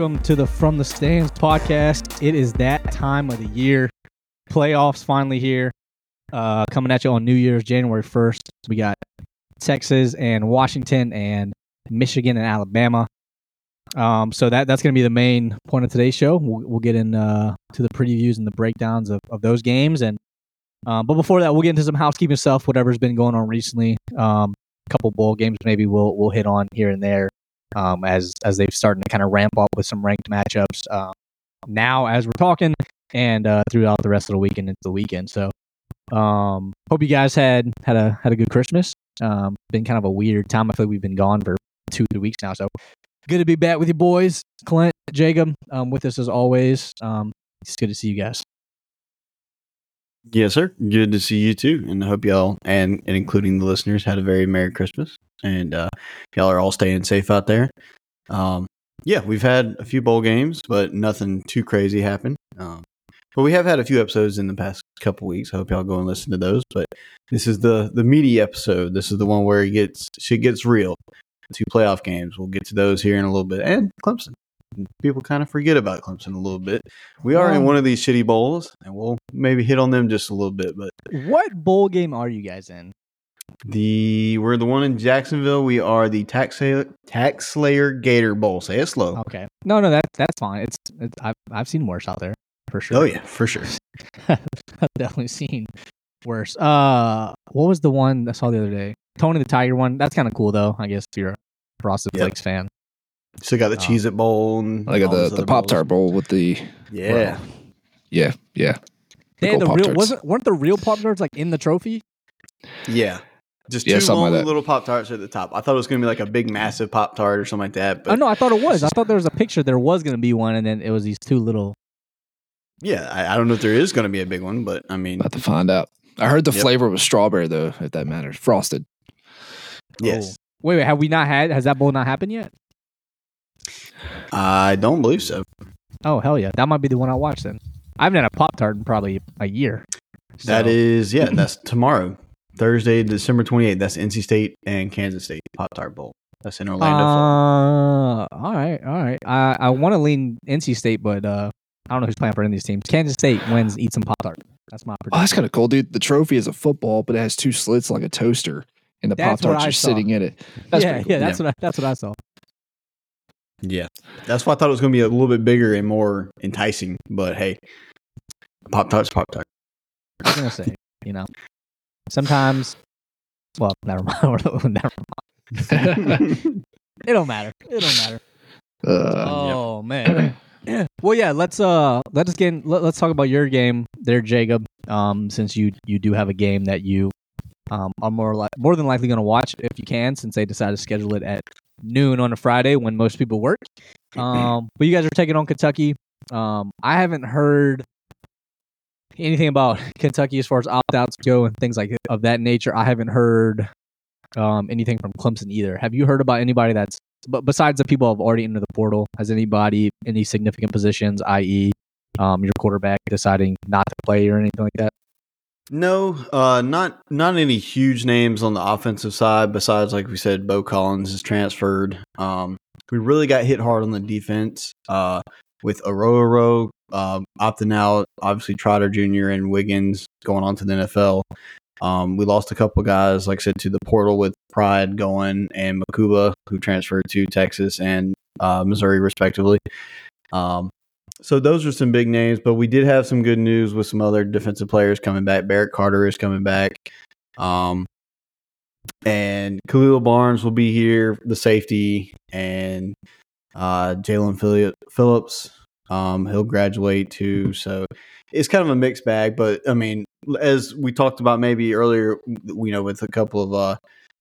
Welcome to the From the Stands podcast. It is that time of the year. Playoffs finally here. Uh, coming at you on New Year's, January 1st. We got Texas and Washington and Michigan and Alabama. Um, so that that's going to be the main point of today's show. We'll, we'll get in uh, the previews and the breakdowns of, of those games. And um, but before that, we'll get into some housekeeping stuff. Whatever's been going on recently. Um, a couple bowl games maybe we'll we'll hit on here and there um, as as they've started to kind of ramp up with some ranked matchups uh, now as we're talking and uh, throughout the rest of the weekend into the weekend. So um, hope you guys had had a had a good Christmas. Um, been kind of a weird time. I feel like we've been gone for two three weeks now. So good to be back with you boys, Clint, Jacob, um, with us as always. Um, it's good to see you guys. Yes, sir. Good to see you too, and I hope y'all and, and including the listeners had a very merry Christmas, and uh, y'all are all staying safe out there. Um, yeah, we've had a few bowl games, but nothing too crazy happened. Um, but we have had a few episodes in the past couple weeks. I hope y'all go and listen to those. But this is the the meaty episode. This is the one where it gets shit gets real. Two playoff games. We'll get to those here in a little bit, and Clemson people kind of forget about Clemson a little bit. We are in one of these shitty bowls, and we'll maybe hit on them just a little bit. But what bowl game are you guys in? The we're the one in Jacksonville. We are the Tax Slayer, Tax Slayer Gator Bowl. Say it slow. Okay. No, no, that that's fine. It's, it's I've I've seen worse out there for sure. Oh yeah, for sure. I've definitely seen worse. Uh, what was the one I saw the other day? Tony the Tiger one. That's kind of cool though. I guess if you're a Frosted Yep. Flakes fan. So got the Oh. Cheez It Bowl and I got the, the Pop. Tart bowl with the Yeah, yeah yeah. They had the real Pop-Tarts. wasn't weren't the real Pop Tarts like in the trophy? yeah. Just Yeah, two something like little Pop Tarts at the top. I thought it was gonna be like a big, massive Pop Tart or something like that. But oh no, I thought it was. I thought there was a picture. There was going to be one, and then it was these two little. yeah, I, I don't know if there is gonna be a big one, but I mean, About to find out. I heard the Yep. flavor was strawberry though, if that matters. Frosted. yes, Oh. Wait, wait. Have we not had? Has that bowl not happened yet? I don't believe so. Oh hell yeah, that might be the one I watched then. I haven't had a Pop Tart in probably a year. That So- is, yeah, that's tomorrow, Thursday, December 28th. That's NC State and Kansas State Pop Tart Bowl. That's in Orlando. Florida. Uh, all right, all right. I I want to lean NC State, but uh, I don't know who's playing for any of these teams. Kansas State wins. Eat some Pop Tart. That's my Oh, that's kind of cool, dude. The trophy is a football, but it has two slits like a toaster, and the Pop That's what Tarts are saw. sitting in it. That's yeah, cool. yeah. That's what I, that's what I saw. Yeah, that's why I thought it was going to be a little bit bigger and more enticing. But hey, Pop Tarts, Pop Tart. I was gonna say, you know, sometimes. Well, never mind. never mind. It don't matter. It don't matter. Uh, oh man. Yeah. Well, yeah. Let's uh, let us get. Let, let's talk about your game there, Jacob. Um, since you you do have a game that you um are more like more than likely going to watch if you can, since they decided to schedule it at noon on a Friday when most people work. Um, but you guys are taking on Kentucky. Um, I haven't heard anything about Kentucky as far as opt outs go and things like of that nature. I haven't heard um anything from Clemson either. Have you heard about anybody that's but besides the people have already entered the portal, has anybody any significant positions, i.e., um, your quarterback deciding not to play or anything like that? No, uh, not not any huge names on the offensive side. Besides, like we said, Beaux Collins is transferred. Um, we really got hit hard on the defense uh, with Orhorhoro uh, opting out. Obviously, Trotter Jr. and Wiggins going on to the NFL. Um, we lost a couple guys, like I said, to the portal with Pride going and Mukuba, who transferred to Texas and uh, Missouri, respectively. Um, so those are some big names, but we did have some good news with some other defensive players coming back. Barrett Carter is coming back. Um, and Khalil Barnes will be here, the safety, and uh, Jalen Philli- Phillips. Um, he'll graduate too. So it's kind of a mixed bag, but I mean, as we talked about maybe earlier, you know, with a couple of uh,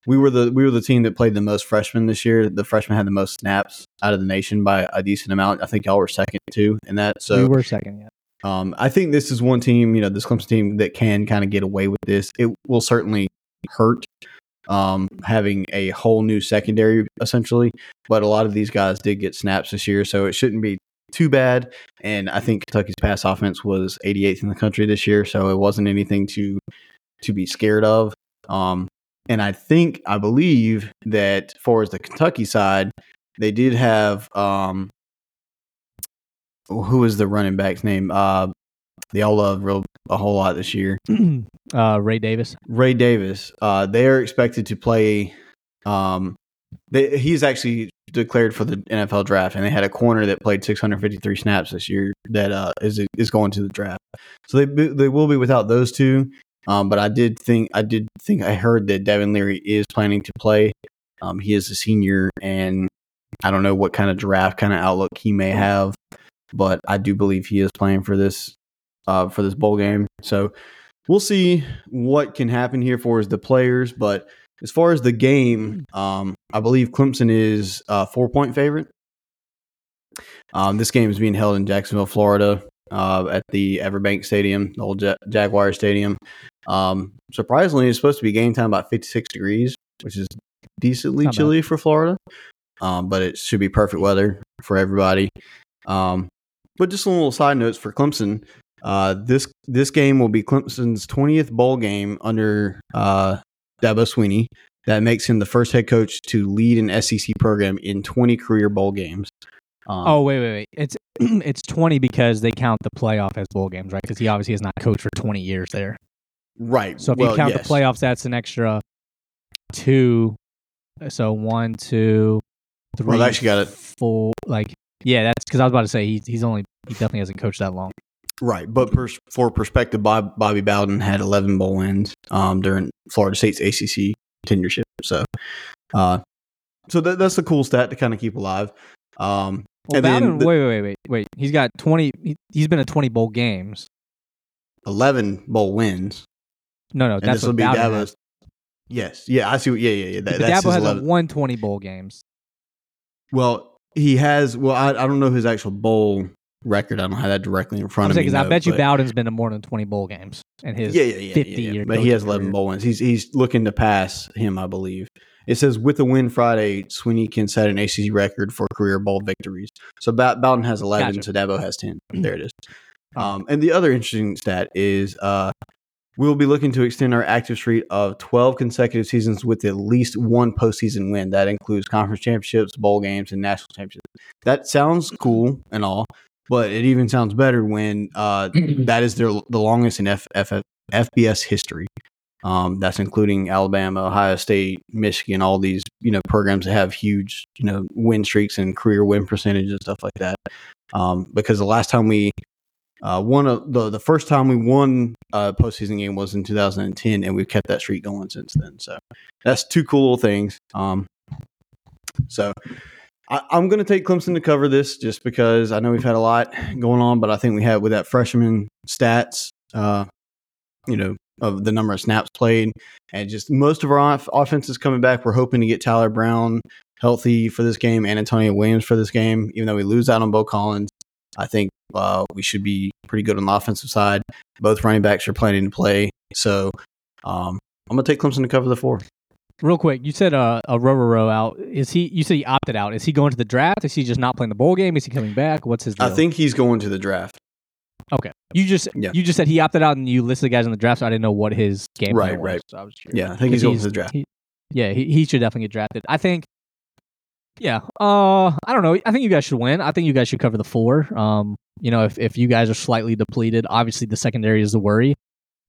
we were the we were the team that played the most freshmen this year. The freshmen had the most snaps out of the nation by a decent amount. I think y'all were second too in that. So we were second, yeah. um, I think this is one team, you know, this Clemson team that can kind of get away with this. It will certainly hurt um, having a whole new secondary, essentially. But a lot of these guys did get snaps this year, so it shouldn't be too bad. And I think Kentucky's pass offense was 88th in the country this year, so it wasn't anything to to be scared of. Um, and I think, I believe that for as the Kentucky side, they did have um, who was the running back's name? Uh, they all love real a whole lot this year. uh, Ray Davis. Ray Davis. Uh, they are expected to play. Um, they, he's actually declared for the NFL draft, and they had a corner that played 653 snaps this year that uh, is is going to the draft. So they they will be without those two. Um, but I did think I did think I heard that Devin Leary is planning to play. Um, he is a senior, and I don't know what kind of draft kind of outlook he may have, but I do believe he is playing for this uh, for this bowl game. So we'll see what can happen here for the players. But as far as the game, um, I believe Clemson is a four point favorite. Um, this game is being held in Jacksonville, Florida, uh, at the Everbank Stadium, the old ja- Jaguar Stadium. Um, surprisingly, it's supposed to be game time about 56 degrees, which is decently Not bad. chilly for Florida, um, but it should be perfect weather for everybody. Um, but just a little side notes for Clemson. Uh, this this game will be Clemson's 20th bowl game under uh, Dabo Swinney. That makes him the first head coach to lead an SEC program in 20 career bowl games. Um, Oh wait, wait, wait. It's it's twenty because they count the playoff as bowl games, right? Because he obviously has not coached for twenty years there. right. So if Well, you count yes. the playoffs, that's an extra two. So one, two, three. Well, actually got it. Four. Like yeah, that's because I was about to say he, he's only he definitely hasn't coached that long. Right, but pers- for perspective, Bob, Bobby Bowden had 11 bowl wins um, during Florida State's ACC tenureship. So, uh, so that, that's a cool stat to kind of keep alive. Um, Well, and then the- wait, wait, wait, wait, wait. He's got twenty. He, he's been to twenty bowl games. 11 bowl wins, No, no, and that's this will what be Bowden Dabo's. has. Yes, yeah, I see. What, yeah, yeah, yeah. That, that's Dabo hasn't 11. won twenty bowl games. Well, he has. Well, I, I don't know his actual bowl record. I don't have that directly in front of me. because I bet you Bowden's been to more than twenty bowl games in his yeah, yeah, yeah, 50 yeah, yeah. year But he has 11 career. bowl wins. He's he's looking to pass him, I believe. It says with a win Friday, Swinney can set an ACC record for career bowl victories. So Bow- Bowden has 11, Gotcha. so Dabo has 10. There it is. Um, and the other interesting stat is uh, we'll be looking to extend our active streak of 12 consecutive seasons with at least one postseason win. That includes conference championships, bowl games, and national championships. That sounds cool and all, but it even sounds better when uh, that is their the longest in F, F, FBS history. Um, that's including Alabama, Ohio State, Michigan, all these you know programs that have huge you know win streaks and career win percentage and stuff like that. Um, because the last time we uh, won a, the the first time we won a postseason game was in 2010, and we've kept that streak going since then. So that's two cool little things. Um, so I, I'm going to take Clemson to cover this just because I know we've had a lot going on, but I think we had with that freshman stats, uh, you know, of the number of snaps played, and just most of our off- offense is coming back. We're hoping to get Tyler Brown healthy for this game and Antonio Williams for this game, even though we lose out on Beaux Collins. I think uh, we should be pretty good on the offensive side. Both running backs are planning to play, so um, I'm going to take Clemson to cover the four. Real quick, you said uh, a row out. Is he? You said he opted out. Is he going to the draft? Is he just not playing the bowl game? Is he coming back? What's his? Deal? I think he's going to the draft. Okay. You just Yeah. you just said he opted out, and you listed the guys in the draft. So I didn't know what his game Right, plan was. right. So I was curious. Yeah, I think he's going to the draft. he- yeah, he, he should definitely get drafted. I think. Yeah. Uh, I don't know. I think you guys should win. I think you guys should cover the four. Um, you know, if if you guys are slightly depleted, obviously the secondary is the worry.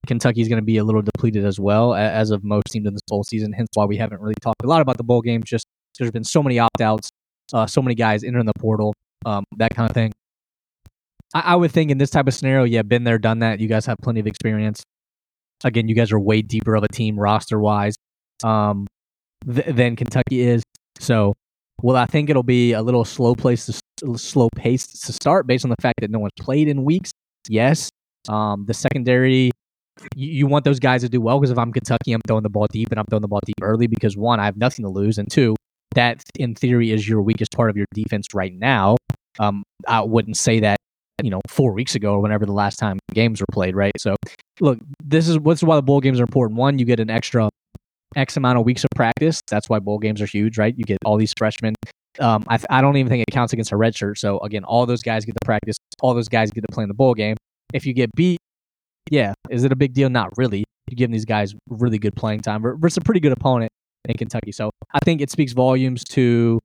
Kentucky's going to be a little depleted as well, as of most teams in this bowl season. Hence why we haven't really talked a lot about the bowl games. Just there's been so many opt outs, uh, so many guys entering the portal, um, that kind of thing. I, I would think in this type of scenario, yeah, been there, done that. You guys have plenty of experience. Again, you guys are way deeper of a team roster wise um, th- than Kentucky is. So, well, I think it'll be a little slow place to slow pace to start based on the fact that no one's played in weeks. Yes, um, the secondary. You, you want those guys to do well because if I'm Kentucky, I'm throwing the ball deep and I'm throwing the ball deep early because one, I have nothing to lose, and two, that in theory is your weakest part of your defense right now. Um, I wouldn't say that you know four weeks ago or whenever the last time games were played, right? So, look, this is what's why the bowl games are important. One, you get an extra X amount of weeks of practice. That's why bowl games are huge, right? You get all these freshmen. Um, I, I don't even think it counts against a red shirt. So again, all those guys get to practice. All those guys get to play in the bowl game. If you get beat, yeah, is it a big deal? Not really. You're giving these guys really good playing time versus a pretty good opponent in Kentucky. So I think it speaks volumes to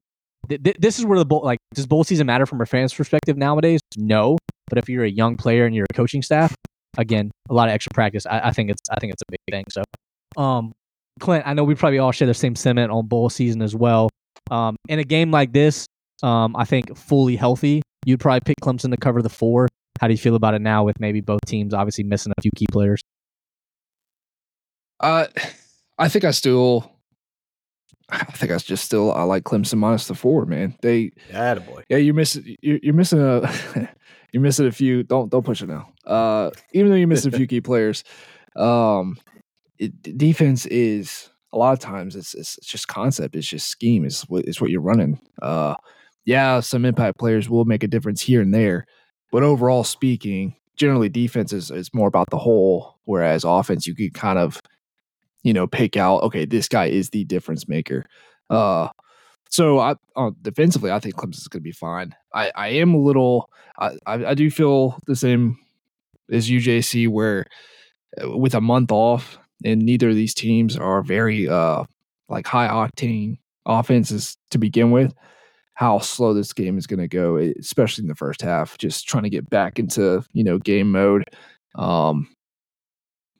th- th- this is where the bowl like does bowl season matter from a fan's perspective nowadays? No, but if you're a young player and you're a coaching staff, again, a lot of extra practice. I, I think it's I think it's a big thing. So, um, Clint, I know we probably all share the same sentiment on bowl season as well. Um, in a game like this, um, I think fully healthy, you'd probably pick Clemson to cover the four. How do you feel about it now with maybe both teams obviously missing a few key players? Uh, I think I still, I think I just still I like Clemson minus the four. Man, they Yeah, boy. yeah you're missing you're, you're missing a you're missing a few. Don't don't push it now. Uh, even though you're missing a few key players, um, it, defense is a lot of times it's, it's it's just concept. It's just scheme. It's what it's what you're running. Uh, yeah, some impact players will make a difference here and there, but overall speaking, generally defense is, is more about the whole. Whereas offense, you could kind of you know pick out okay, this guy is the difference maker. Uh, so I uh, defensively, I think Clemson's going to be fine. I, I am a little, I, I, I do feel the same as UJC, where uh, with a month off, and neither of these teams are very uh like high octane offenses to begin with. How slow this game is going to go, especially in the first half. Just trying to get back into you know game mode. Um,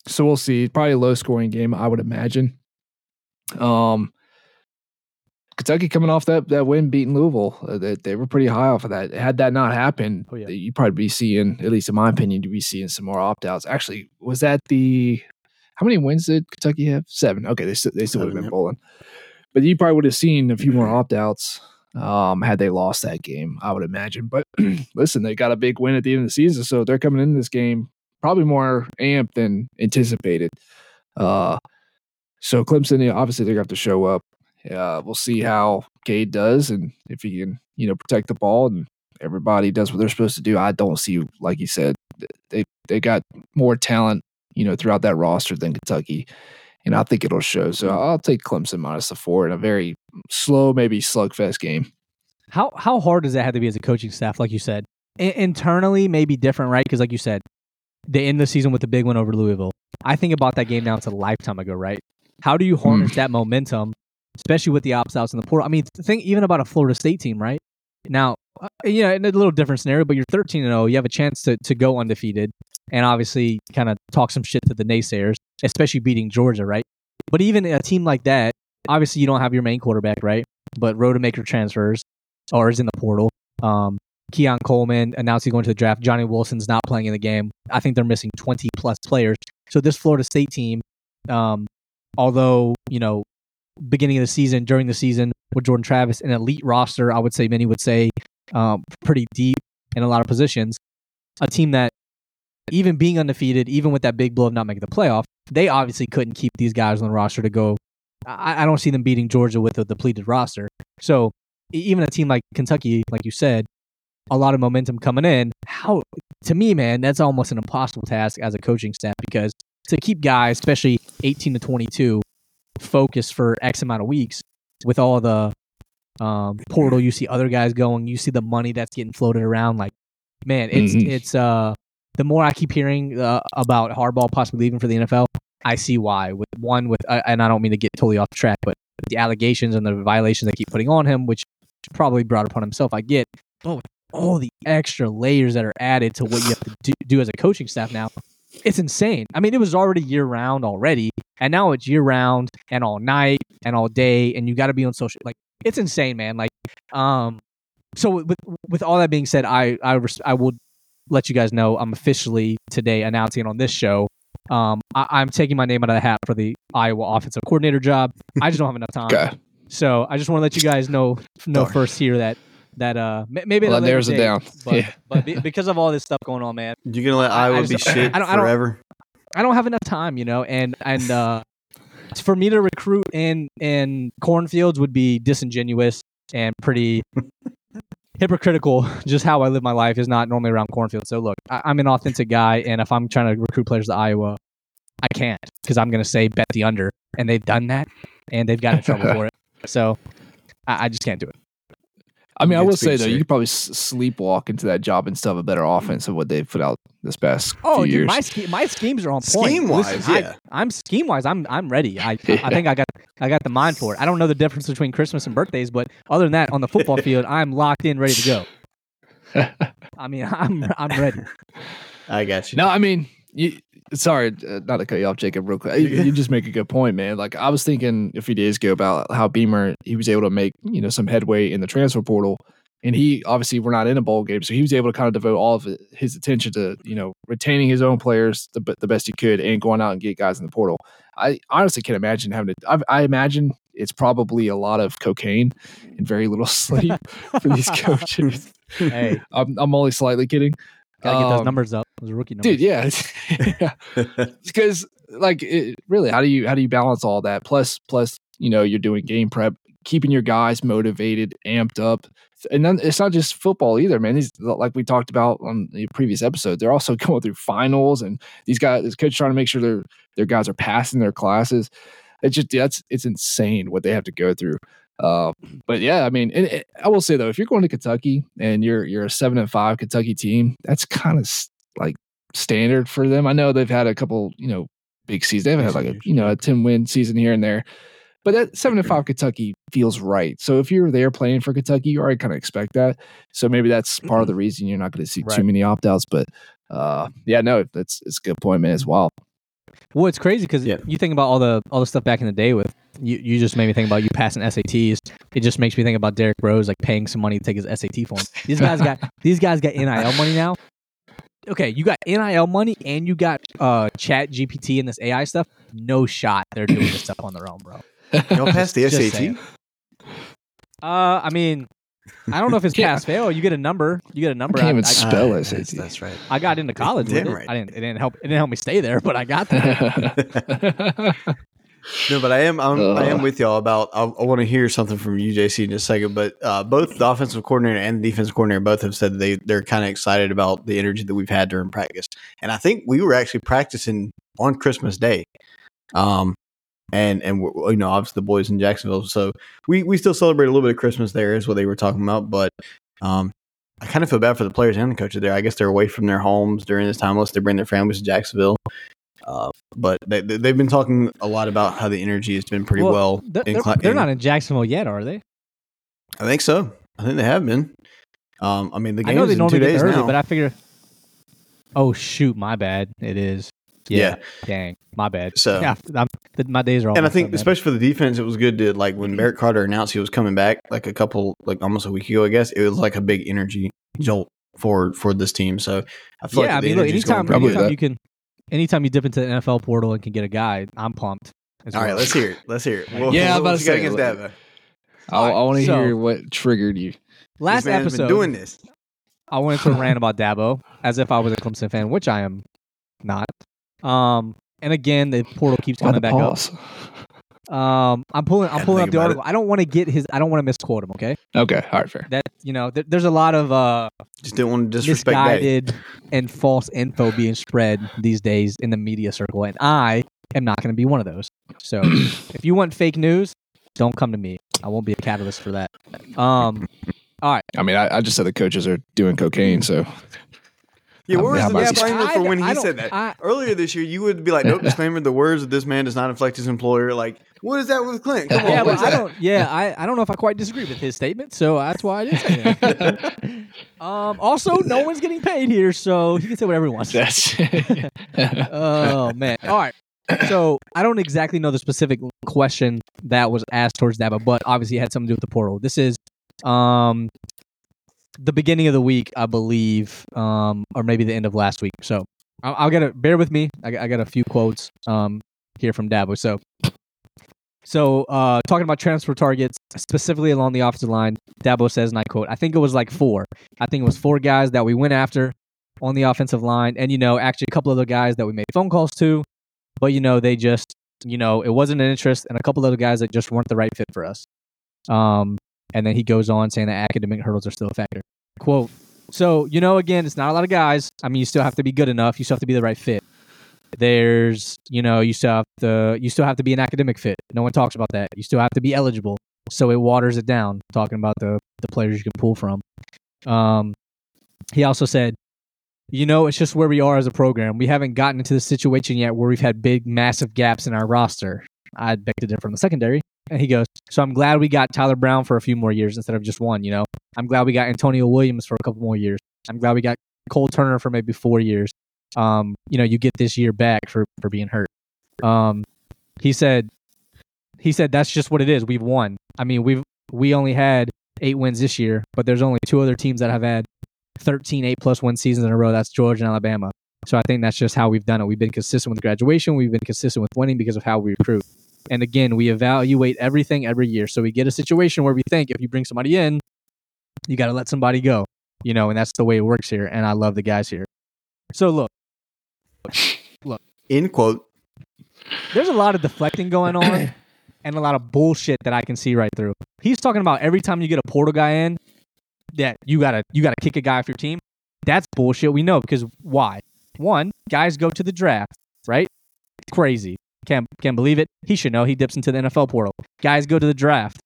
so we'll see. Probably a low scoring game, I would imagine. Um, Kentucky coming off that that win, beating Louisville, uh, they, they were pretty high off of that. Had that not happened, Oh, yeah. you'd probably be seeing, at least in my opinion, you'd be seeing some more opt outs. Actually, was that the how many wins did Kentucky have? Seven. Okay, they still they still would have been yep. bowling, but you probably would have seen a few more opt outs um, had they lost that game. I would imagine. But listen, they got a big win at the end of the season, so they're coming into this game probably more amped than anticipated. Uh, so Clemson, obviously, they're gonna have to show up. Uh, we'll see how Cade does, and if he can, you know, protect the ball, and everybody does what they're supposed to do. I don't see, like you said, they they got more talent, you know, throughout that roster than Kentucky, and I think it'll show. So I'll take Clemson minus the four in a very slow, maybe slugfest game. How how hard does that have to be as a coaching staff? Like you said, I- internally maybe different, right? Because like you said, they end the season with a big win over Louisville. I think about that game now; it's a lifetime ago, right? How do you harness that momentum, especially with the opt outs in the portal? I mean, think even about a Florida State team, right? Now, uh, you know, in a little different scenario, but you're 13 and 0. You have a chance to to go undefeated, and obviously kind of talk some shit to the naysayers, especially beating Georgia, right? But even a team like that, obviously you don't have your main quarterback, right? But Rodemaker transfers or is in the portal. Um, Keon Coleman announced he's going to the draft. Johnny Wilson's not playing in the game. I think they're missing 20 plus players. So this Florida State team, um, although you know, beginning of the season, during the season with Jordan Travis, an elite roster, I would say many would say, um, pretty deep in a lot of positions. A team that, even being undefeated, even with that big blow of not making the playoff, they obviously couldn't keep these guys on the roster to go. I, I don't see them beating Georgia with a depleted roster. So even a team like Kentucky, like you said, a lot of momentum coming in. How to me, man, that's almost an impossible task as a coaching staff because to keep guys, especially 18 to 22, focused for X amount of weeks with all the um, portal, you see other guys going, you see the money that's getting floated around. Like, man, it's Mhm. it's uh the more I keep hearing uh, about Harbaugh possibly leaving for the NFL, I see why. With one, with uh, and I don't mean to get totally off track, but the allegations and the violations they keep putting on him, which probably brought upon himself, I get. But all the extra layers that are added to what you have to do, do as a coaching staff now, it's insane. I mean, it was already year round already, and now it's year round and all night and all day, and you got to be on social. Like, it's insane, man. Like, um, so with with all that being said, I I res- I would let you guys know I'm officially today announcing on this show. Um, I, I'm taking my name out of the hat for the Iowa offensive coordinator job. I just don't have enough time. Okay, So I just want to let you guys know know Darn. first here that that uh m- maybe Well, at a that later narrows it down. But, Yeah. but be, because of all this stuff going on, man, you're gonna let I- I Iowa be shit I don't- I don't- forever? I don't have enough time, you know, and and uh, for me to recruit in in cornfields would be disingenuous and pretty hypocritical. Just how I live my life is not normally around cornfields. So look, I, I'm an authentic guy, and if I'm trying to recruit players to Iowa, I can't because I'm going to say bet the under, and they've done that, and they've got in trouble for it. So I, I just can't do it. I mean, I will say though, you could probably s- sleepwalk into that job and still have a better offense than what they've put out this past Oh, few dude, years. my sch- my schemes are on point. Scheme-wise, Listen, I- yeah. I'm scheme wise. I'm I'm ready. I Yeah. I think I got I got the mind for it. I don't know the difference between Christmas and birthdays, but other than that, on the football field, I'm locked in, ready to go. I mean, I'm I'm ready. I got you. no, I mean, you, sorry, uh, not to cut you off, Jacob, real quick. You, you just make a good point, man. Like I was thinking a few days ago about how Beamer he was able to make you know some headway in the transfer portal, and he obviously we're not in a bowl game, so he was able to kind of devote all of his attention to you know retaining his own players the, the best he could and going out and get guys in the portal. I honestly can't imagine having to. I, I imagine it's probably a lot of cocaine and very little sleep for these coaches. Hey, I'm, I'm only slightly kidding. Gotta get those Um, numbers up. Those rookie numbers. dude yeah. Yeah because like it, really how do you how do you balance all that? Plus plus you know you're doing game prep keeping your guys motivated amped up. And then it's not just football either man. These like we talked about on the previous episode they're also going through finals and these guys this coach trying to make sure their their guys are passing their classes. It's just that's it's insane what they have to go through uh, but yeah, I mean, and, and I will say though, if you're going to Kentucky and you're you're a seven and five Kentucky team, that's kind of like standard for them. I know they've had a couple, you know, big seasons. They've had like a you know a ten win season here and there, but that seven and five Kentucky feels right. So if you're there playing for Kentucky, you already kind of expect that. So maybe that's part of the reason you're not going to see too many opt outs. But uh, yeah, no, that's it's a good point, man. It's wild. Well, it's crazy because Yeah. you think about all the all the stuff back in the day with you. You just made me think about you passing SATs. It just makes me think about Derrick Rose like paying some money to take his SAT for him. These guys got these guys got NIL money now. Okay, you got NIL money and you got uh Chat GPT and this AI stuff. No shot they're doing this stuff on their own, bro. Y'all passed the Just SAT. Uh, I mean, I don't know if it's Can't- pass fail. You get a number. You get a number. I can't I, even I, spell Ah, SAT. That's, that's right. I got into college with Damn it. right. I didn't. It didn't help. It didn't help me stay there, but I got there. No, but I am I'm, I am with y'all about. I, I want to hear something from you, JC, in just a second. But uh, both the offensive coordinator and the defensive coordinator both have said they they're kind of excited about the energy that we've had during practice. And I think we were actually practicing on Christmas Day, um, and and you know obviously the boys in Jacksonville, so we we still celebrate a little bit of Christmas there is what they were talking about. But um, I kind of feel bad for the players and the coaches there. I guess they're away from their homes during this time, unless they bring their families to Jacksonville. Uh, but they, they- they've been talking a lot about how the energy has been pretty well. they're, they're, incli- they're not in Jacksonville yet, are they? I think so. I think they have been. Um, I mean, the I know they in two days early, now. but I figure. Oh shoot, my bad. It is. Yeah, dang, my bad. So- yeah, I'm, my days are all. and I think, especially for the defense, it was good to like when Barrett Carter announced he was coming back, like a couple, like almost a week ago, I guess. It was like a big energy jolt for for this team. So I feel yeah, like I mean, look, anytime, anytime you can, anytime you dip into the NFL portal and can get a guy, I'm pumped. as All right, well. let's hear it. Let's hear it. Well, Yeah, I'm about to say, against Dabo? I, I want to So- hear what triggered you. Last this episode, been doing this. I went to a rant about Dabo as if I was a Clemson fan, which I am not. Um, and again, the portal keeps Why coming back pause? up. Um, I'm pulling, I'm pulling up the article. I don't want to get his, I don't want to misquote him. Okay, Okay, all right, fair. that you know, there, there's a lot of uh Just didn't want to disrespect Daddy. misguided and false info being spread these days in the media circle, and I am not going to be one of those. So, if you want fake news, don't come to me. I won't be a catalyst for that. Um, all right. I mean, I, I just said the coaches are doing cocaine, so Yeah, where was the disclaimer for when I he said that? I- Earlier this year, you would be like, "Nope, disclaimer: the words of this man does not reflect his employer." Like, what is that with Clint? Come on, yeah, what but I that? don't. Yeah, I, I don't know if I quite disagree with his statement, so that's why I did say that. um, also, no one's getting paid here, so he can say whatever he wants. that's oh man! All right. So I don't exactly know the specific question that was asked towards Dabo, but obviously it had something to do with the portal. This is um the beginning of the week, I believe, um, or maybe the end of last week. So I'll, I'll get a bear with me. I, got- I got a few quotes um here from Dabo. So so uh talking about transfer targets specifically along the offensive line, Dabo says, and I quote, I think it was like four. I think it was four guys that we went after on the offensive line, and you know, actually a couple other guys that we made phone calls to, but you know, they just, you know, it wasn't an interest, and a couple of other guys that just weren't the right fit for us. Um, and then he goes on saying that academic hurdles are still a factor. Quote. So you know, again, it's not a lot of guys. I mean, you still have to be good enough. You still have to be the right fit. There's, you know, you still have to, you still have to be an academic fit. No one talks about that. You still have to be eligible. so it waters it down. Talking about the the players you can pull from. Um, he also said, you know, it's just where we are as a program. We haven't gotten into the situation yet where we've had big, massive gaps in our roster. I'd beg to differ from the secondary. And he goes, So I'm glad we got Tyler Brown for a few more years instead of just one, you know? I'm glad we got Antonio Williams for a couple more years. I'm glad we got Cole Turner for maybe four years. Um, you know, you get this year back for, for being hurt. Um, he said, he said that's just what it is. We've won. I mean, we've we only had eight wins this year, but there's only two other teams that have had 13 eight plus win seasons in a row. That's Georgia and Alabama. So I think that's just how we've done it. We've been consistent with graduation. We've been consistent with winning because of how we recruit. And again, we evaluate everything every year. So we get a situation where we think if you bring somebody in, you got to let somebody go, you know, and that's the way it works here. And I love the guys here. So look, look, In quote. there's a lot of deflecting going on and a lot of bullshit that I can see right through. He's talking about every time you get a portal guy in, that you gotta you gotta kick a guy off your team. That's bullshit. We know because why? One, guys go to the draft, right? Crazy. Can't can't believe it. He should know. He dips into the NFL portal. Guys go to the draft.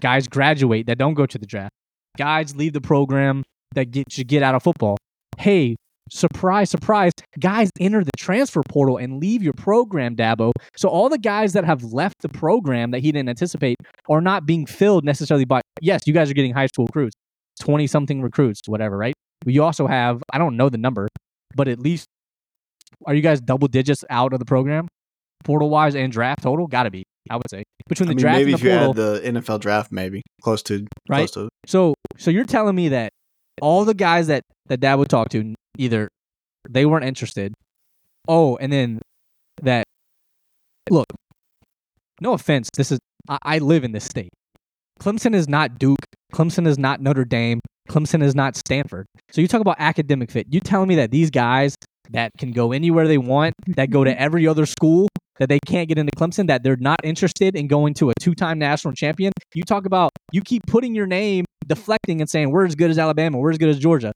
Guys graduate that don't go to the draft. Guys leave the program that get should get out of football. Hey, surprise, surprise, guys enter the transfer portal and leave your program, Dabo. So all the guys that have left the program that he didn't anticipate are not being filled necessarily by yes, you guys are getting high school recruits, 20 something recruits, whatever, right? You also have, I don't know the number, but at least are you guys double digits out of the program? Portal wise and draft total? Gotta be, I would say. Between I the mean, draft maybe and if the you portal. add the NFL draft, maybe close to Right. close to. So so you're telling me that all the guys that that dad would talk to either they weren't interested. Oh, and then that look, no offense, this is I, I live in this state. Clemson is not Duke. Clemson is not Notre Dame. Clemson is not Stanford. So you talk about academic fit. You telling me that these guys that can go anywhere they want, that go to every other school, that they can't get into Clemson, that they're not interested in going to a two-time national champion. You talk about you keep putting your name deflecting and saying we're as good as Alabama, we're as good as Georgia.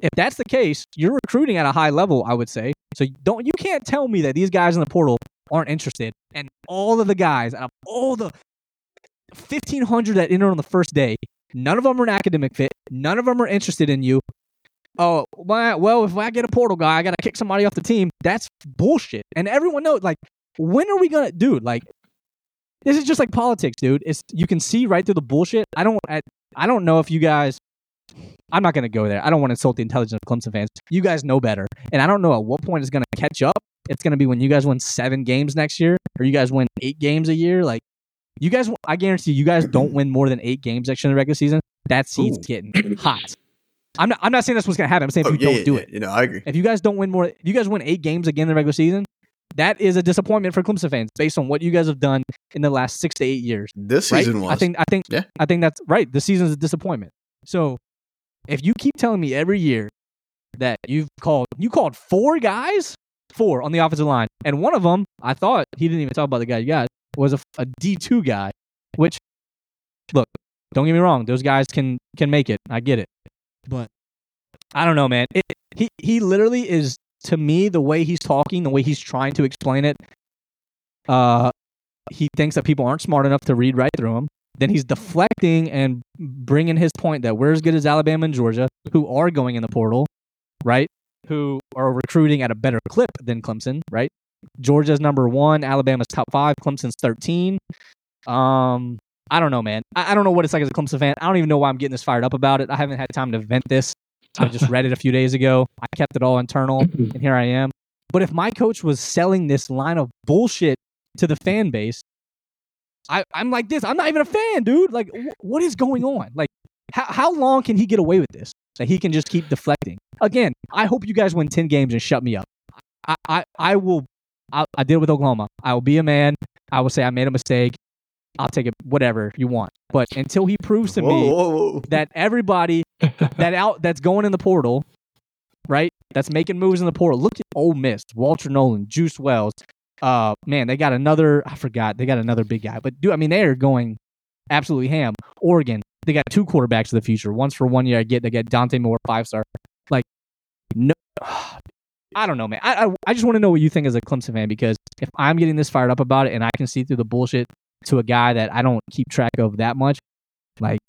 If that's the case, you're recruiting at a high level, I would say. So don't you can't tell me that these guys in the portal aren't interested. And all of the guys out of all the 1500 that enter on the first day, none of them are an academic fit. None of them are interested in you. Oh, well, if I get a portal guy, I got to kick somebody off the team. That's bullshit. And everyone knows, like, when are we to, dude, like, this is just like politics, dude. It's you can see right through the bullshit. I don't I, I don't know if you guys I'm not to go there. I don't want to insult the intelligence of Clemson fans. You guys know better. And I don't know at what point it's to catch up. It's to be when you guys win 7 games next year or you guys win 8 games a year like you guys I guarantee you guys don't win more than 8 games next year in the regular season. That seat's Ooh. getting hot. I'm not I'm not saying that's what's to happen. I'm saying if Oh, you yeah, don't yeah, do yeah. it. You know, I agree. If you guys don't win more, if you guys win eight games again in the regular season, that is a disappointment for Clemson fans based on what you guys have done in the last six to eight years. This Right? season was. I think I think Yeah. I think that's right. The season's a disappointment. So if you keep telling me every year that you've called you called four guys, four on the offensive line, and one of them I thought he didn't even talk about the guy you got was a, a D two guy, which look, don't get me wrong, those guys can can make it. I get it, but I don't know, man. It, he he literally is to me the way he's talking, the way he's trying to explain it. Uh, he thinks that people aren't smart enough to read right through him. Then he's deflecting and bringing his point that we're as good as Alabama and Georgia, who are going in the portal, right? Who are recruiting at a better clip than Clemson, right? Georgia's number one, Alabama's top five, Clemson's thirteen. Um, I don't know, man. I, I don't know what it's like as a Clemson fan. I don't even know why I'm getting this fired up about it. I haven't had time to vent this. I just read it a few days ago. I kept it all internal, mm-hmm. and here I am. But if my coach was selling this line of bullshit to the fan base, I, I'm like this. I'm not even a fan, dude. Like, wh- what is going on? Like, how, how long can he get away with this? That he can just keep deflecting. Again, I hope you guys win 10 games and shut me up. I, I, I will, I, I did it with Oklahoma. I will be a man. I will say I made a mistake. I'll take it, whatever you want. But until he proves to whoa, me whoa, whoa. that everybody that out that's going in the portal, right? That's making moves in the portal. Look at Ole Miss, Walter Nolen, Juice Wells. Uh, man, they got another. I forgot. They got another big guy. But do I mean they are going absolutely ham. Oregon, they got two quarterbacks of the future. Once for one year. I get they get Dante Moore, five star. Like, no, I don't know, man. I I, I just want to know what you think as a Clemson fan because if I'm getting this fired up about it and I can see through the bullshit to a guy that I don't keep track of that much. Like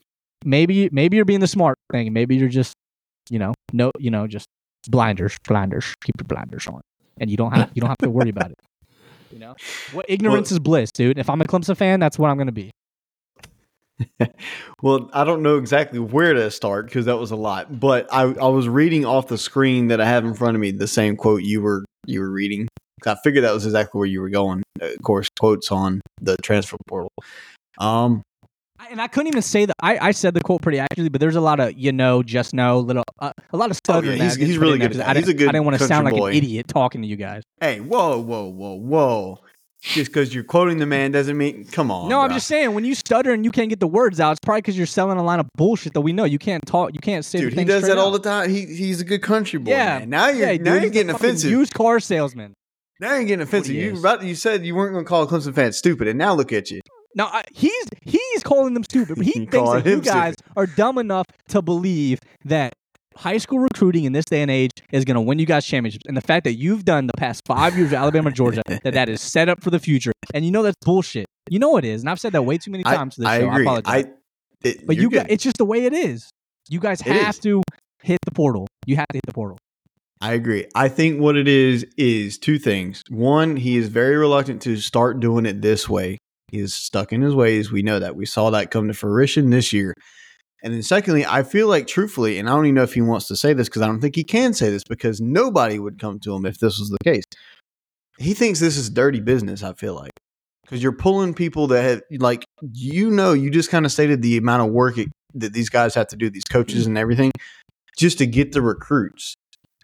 maybe maybe you're being the smart thing. Maybe you're just you know no you know just blinders blinders keep your blinders on and you don't have you don't have to worry about it. You know what ignorance is bliss, dude. If I'm a Clemson fan, that's what I'm gonna be. well, I don't know exactly where to start because that was a lot. But I, I was reading off the screen that I have in front of me the same quote you were you were reading. I figured that was exactly where you were going. Of course, quotes on the transfer portal. Um, and I couldn't even say that. I, I said the quote pretty accurately, but there's a lot of you know, just know, little uh, a lot of stuttering. Oh, yeah, he's, he's really good. I he's a good. I didn't want to sound like boy. an idiot talking to you guys. Hey, whoa, whoa, whoa, whoa! Just because you're quoting the man doesn't mean. Come on. No, bro. I'm just saying when you stutter and you can't get the words out, it's probably because you're selling a line of bullshit that we know you can't talk. You can't say. Dude, he does that all the time. He he's a good country boy. Yeah. Man. Now you're Yeah, now dude, you're getting offensive. Used car salesman. Now you're getting offensive. You about you said you weren't going to call Clemson fans stupid, and now look at you. No, I, he's he's calling them stupid. But he thinks that you guys are dumb enough to believe that high school recruiting in this day and age is going to win you guys championships. And the fact that you've done the past five years of Alabama, Georgia, that that is set up for the future. And you know that's bullshit. You know it is. And I've said that way too many I, times to this I show. I agree. apologize. I, it, but you guys, it's just the way it is. You guys It have is. to hit the portal. You have to hit the portal. I agree. I think what it is is two things. One, he is very reluctant to start doing it this way. He is stuck in his ways. We know that. We saw that come to fruition this year. And then secondly, I feel like truthfully, and I don't even know if he wants to say this because I don't think he can say this because nobody would come to him if this was the case. He thinks this is dirty business, I feel like. Because you're pulling people that have, like, you know, you just kind of stated the amount of work it, that these guys have to do, these coaches mm-hmm. and everything, just to get the recruits.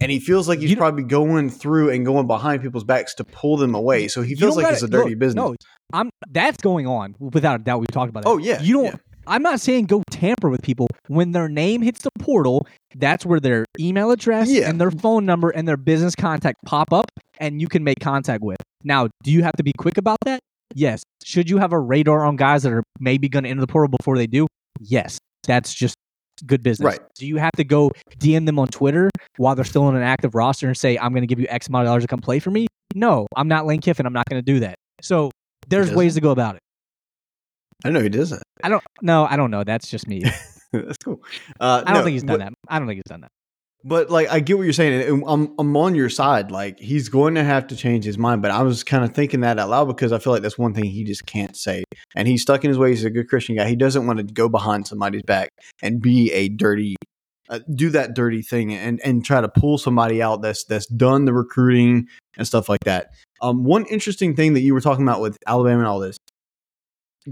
And he feels like he's probably going through and going behind people's backs to pull them away. So he feels like it's a dirty look, business. No, I'm that's going on without a doubt. We've talked about that. Oh, yeah, You don't. yeah. I'm not saying go tamper with people. When their name hits the portal, that's where their email address Yeah. and their phone number and their business contact pop up, and you can make contact with. Now, do you have to be quick about that? Yes. Should you have a radar on guys that are maybe going to enter the portal before they do? Yes. That's just good business. Right. Do you have to go DM them on Twitter while they're still on an active roster and say, I'm going to give you X amount of dollars to come play for me? No, I'm not Lane Kiffin. I'm not going to do that. So there's ways to go about it. I don't know he doesn't. I don't no, I don't know. That's just me. That's cool. Uh, I don't no, think he's done but- that. I don't think he's done that. But like, I get what you're saying. and I'm I'm on your side. Like, he's going to have to change his mind. But I was kind of thinking that out loud because I feel like that's one thing he just can't say. And he's stuck in his ways. He's a good Christian guy. He doesn't want to go behind somebody's back and be a dirty, uh, do that dirty thing and and try to pull somebody out that's that's done the recruiting and stuff like that. Um, one interesting thing that you were talking about with Alabama and all this.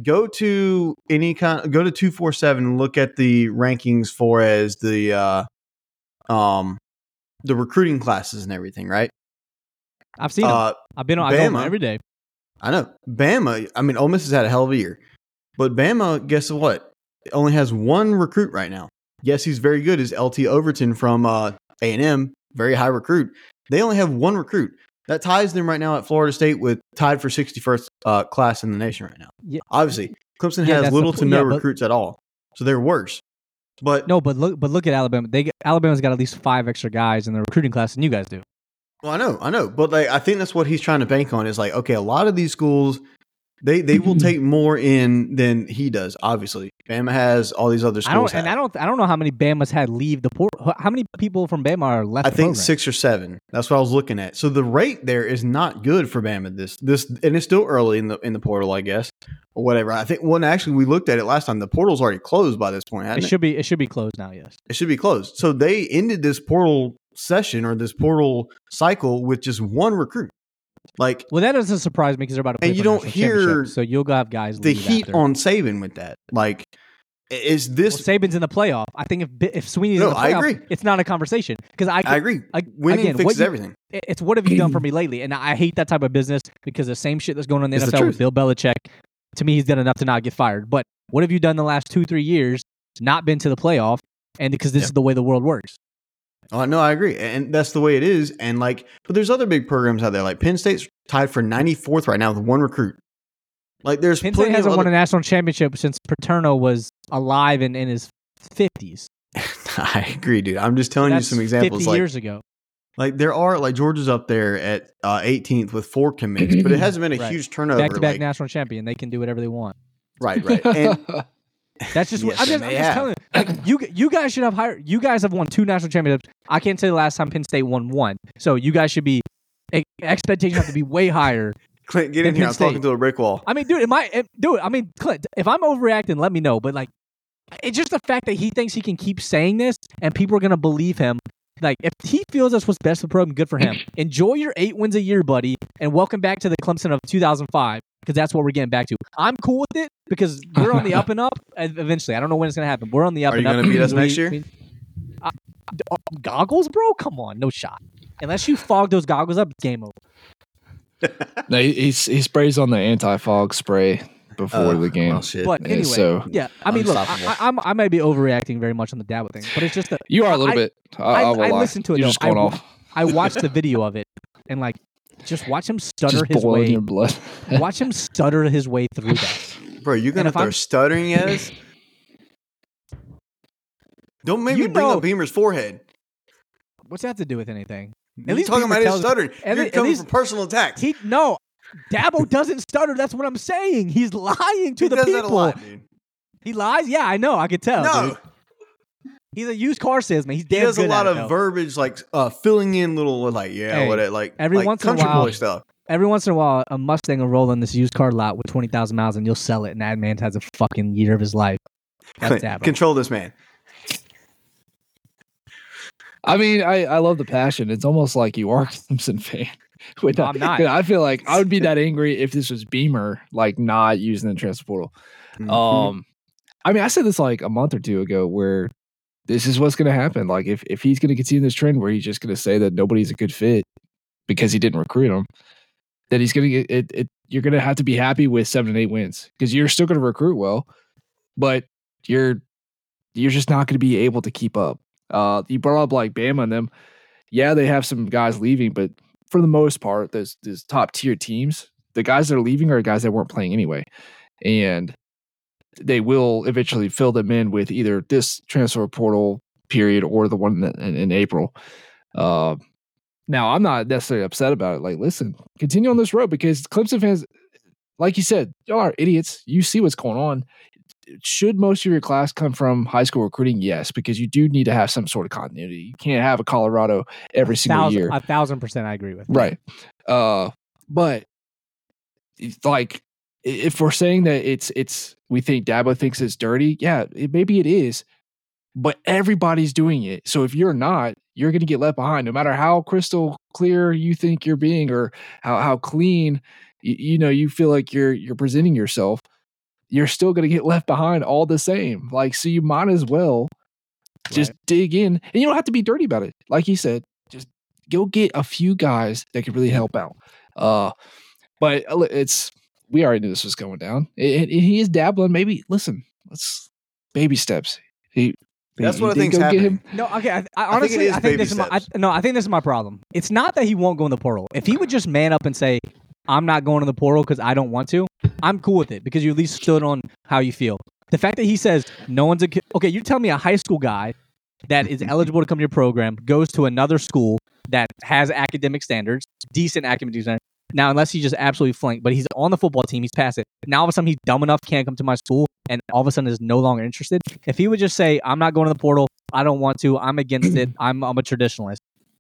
Go to any kind. Go to two four seven. Look at the rankings for as the uh, um the recruiting classes and everything, right? I've seen. Uh, I've been on I go Bama. every day. I know Bama. I mean, Ole Miss has had a hell of a year, but Bama, guess what? It only has one recruit right now. Yes, he's very good. Is LT Overton from uh, A and M, very high recruit. They only have one recruit. That ties them right now at Florida State with tied for 61st uh, class in the nation right now. Yeah. Obviously, Clemson Yeah, has little to no yeah, recruits at all, so they're worse. But No, but look but look at Alabama. They Alabama's got at least five extra guys in the recruiting class than you guys do. Well, I know, I know, but like I think that's what he's trying to bank on is like, okay, a lot of these schools, they they will take more in than he does. Obviously, Bama has all these other I schools. don't and. I don't I don't know how many Bama's had leave the port. How many people from Bama are left? I think program? six or seven. That's what I was looking at. So the rate there is not good for Bama. This this and it's still early in the in the portal, I guess, or whatever. I think when actually we looked at it last time, the portal's already closed by this point. It? should be it should be closed now. Yes. it should be closed. So they ended this portal session or this portal cycle with just one recruit. Like Well, that doesn't surprise me because they're about to And you don't hear So you'll have guys the heat after. on Saban with that. Like, is Well, this? Saban's in the playoff. I think if if Swinney's No, in the I agree. it's not a conversation because I, I agree. Ag- Winning again, fixes you- everything. it's what have you done for me lately? And I hate that type of business because the same shit that's going on in the It's the NFL with. Bill Belichick. To me, he's done enough to not get fired. But what have you done the last two, three years? Not been to the playoff, and because this Yeah. is the way the world works. Oh, no, I agree, and that's the way it is. And like, but there's other big programs out there. Like Penn State's tied for 94th right now with one recruit. Like, there's Penn State hasn't won a national championship since Paterno was alive and in his fifties. I agree, dude. I'm just telling That's you some examples. 50 Like, years ago. Like there are like Georgia's up there at uh, 18th with four commits, but it hasn't been a Right. huge turnover. Back to back like- national champion. They can do whatever they want. right, right. And That's just what I'm just, I'm just telling you. Like, you you guys should have higher. You guys have won two national championships. I can't say the last time Penn State won one. So you guys should be expectations have to be way higher. Clint, get in Penn here. I'm State. talking to a brick wall. I mean, dude, am I am- dude? I mean, Clint, if I'm overreacting, let me know. But like, it's just the fact that he thinks he can keep saying this and people are gonna believe him. Like, if he feels that's what's best for the program, good for him. Enjoy your eight wins a year, buddy, and welcome back to the Clemson of 2005 because that's what we're getting back to. I'm cool with it because we're on the up and up. Eventually, I don't know when it's gonna happen. We're on the up Are and you up. gonna beat us next year? we- I- uh, goggles, bro? Come on, no shot. Unless you fog those goggles up, game over. no, he, he's- he sprays on the anti fog spray before Uh, the game. well, shit. But Yeah, anyway, so- yeah. I mean, look, I, I, I'm I might be overreacting very much on the Dabo thing, but it's just that you are a little I- bit. I, I- I, will I listened to it, You're though. just going I- off. I watched the video of it and like just watch him stutter Just his way. your blood. watch him stutter his way through that. Bro, you're gonna if throw I'm- stuttering at us? Don't make You me bring know- up Beamer's forehead. What's that to do with anything? You're least talking Beamer about his stuttering. at You're coming least- for personal attacks. He no, Dabo doesn't stutter. That's what I'm saying. He's lying to He the does people. that a lot. He lies. Yeah, I know. I could tell. No, dude. He's a used car salesman. He's he damn does a lot of it, though. verbiage, like uh, filling in little, like yeah, Hey, what it like every like once in a while- boy stuff. Every once in a while, a Mustang will roll in this used car lot with twenty thousand miles, and you'll sell it, and that man has a fucking year of his life. That's Dabo. Control this man. I mean, I, I love the passion. It's almost like you are a Clemson fan. With No, I'm not. I feel like I would be that angry if this was Beamer, like not using the transfer portal. Mhm. Um, I mean, I said this like a month or two ago, where this is what's going to happen. Like, if if he's going to continue this trend, where he's just going to say that nobody's a good fit because he didn't recruit him, that he's going to get it, it. You're going to have to be happy with seven and eight wins because you're still going to recruit well, but you're you're just not going to be able to keep up. Uh, you brought up like Bama and them. Yeah, they have some guys leaving, but for the most part, those top tier teams, the guys that are leaving are guys that weren't playing anyway, and they will eventually fill them in with either this transfer portal period or the one in, in, in April. Uh, now, I'm not necessarily upset about it. Like, listen, continue on this road because Clemson fans, like you said, y'all are idiots. You see what's going on. Should most of your class come from high school recruiting? Yes, because you do need to have some sort of continuity. You can't have a Colorado every single thousand, year. A thousand percent, I agree with. Right. Uh, but like if we're saying that it's it's we think Dabo thinks it's dirty, yeah, it, maybe it is, but everybody's doing it. So if you're not, you're going to get left behind. No matter how crystal clear you think you're being, or how how clean you, you know you feel like you're you're presenting yourself, you're still going to get left behind all the same. Like so, you might as well just dig in, and you don't have to be dirty about it. Like you said, just go get a few guys that could really help out. Uh, but uh, it's we already knew this was going down. And and he is dabbling. Maybe listen, let's baby steps. He That's he what I did think's go get happening. No, okay. I, I think it honestly, I think, baby this is my. I, no, I think this is my problem. It's not that he won't go in the portal. If he would just man up and say, "I'm not going to the portal because I don't want to," I'm cool with it because you at least stood on how you feel. The fact that he says no one's a ki- okay, you tell me a high school guy that is eligible to come to your program goes to another school that has academic standards, decent academic standards. Now, unless he just absolutely flanked, but he's on the football team, he's past it. Now, all of a sudden, he's dumb enough, can't come to my school, and all of a sudden is no longer interested. If he would just say, "I'm not going to the portal," I don't want to. I'm against it. I'm I'm a traditionalist.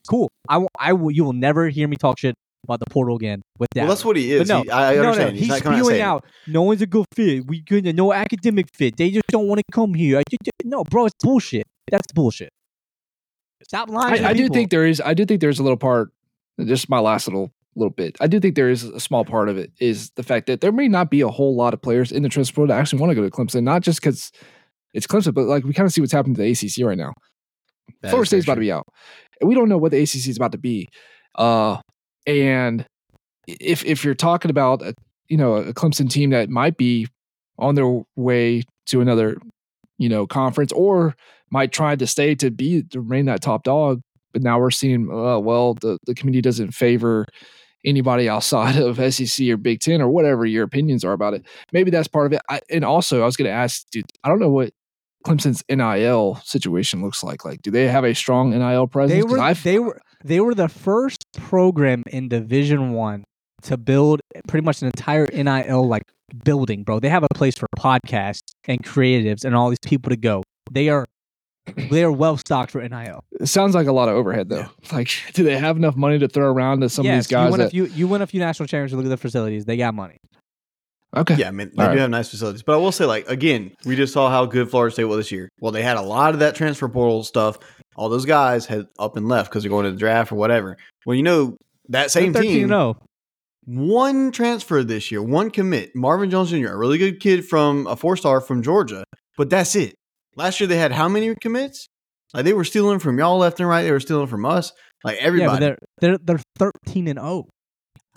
Cool. I. I will. You will never hear me talk shit about the portal again with that. Well, that's what he is. But no, He- I, I no, understand. no. He's, He's, not out spewing out. No one's a good fit. We gonna no academic fit. They just don't want to come here. I ju- no, bro, it's bullshit. That's bullshit. Stop lying. to I, I do think there is. I do think there's a little part. Just my last little little bit. I do think there is a small part of it is the fact that there may not be a whole lot of players in the transfer portal that actually want to go to Clemson. Not just because it's Clemson, but like we kind of see what's happening to the ACC right now. That Florida State's very about to be out. And we don't know what the ACC is about to be. Uh, and if if you're talking about a, you know a Clemson team that might be on their way to another you know conference or might try to stay to be to remain that top dog, but now we're seeing uh, well the the committee doesn't favor anybody outside of SEC or Big Ten or whatever your opinions are about it. Maybe that's part of it. I, and also, I was going to ask, dude, I don't know what Clemson's NIL situation looks like. Like, do they have a strong NIL presence? they were. They were. They were the first program in Division One to build pretty much an entire NIL like building, bro. They have a place for podcasts and creatives and all these people to go. They are they are well stocked for NIL. It sounds like a lot of overhead though. Like, do they have enough money to throw around to some yes, of these guys? you win a few you win a few national championships. Look at the facilities; they got money. okay, Yeah, I mean they All do right. have nice facilities, but I will say, like again, we just saw how good Florida State was this year. Well, they had a lot of that transfer portal stuff. All those guys had up and left because they're going to the draft or whatever. Well, you know that same They're 13 team, and 0. one transfer this year, one commit. Marvin Jones Jr., a really good kid from a four star from Georgia, but that's it. Last year they had how many commits? Like they were stealing from y'all left and right. They were stealing from us. Like Yeah, everybody. they're they're they're 13 and oh. 0.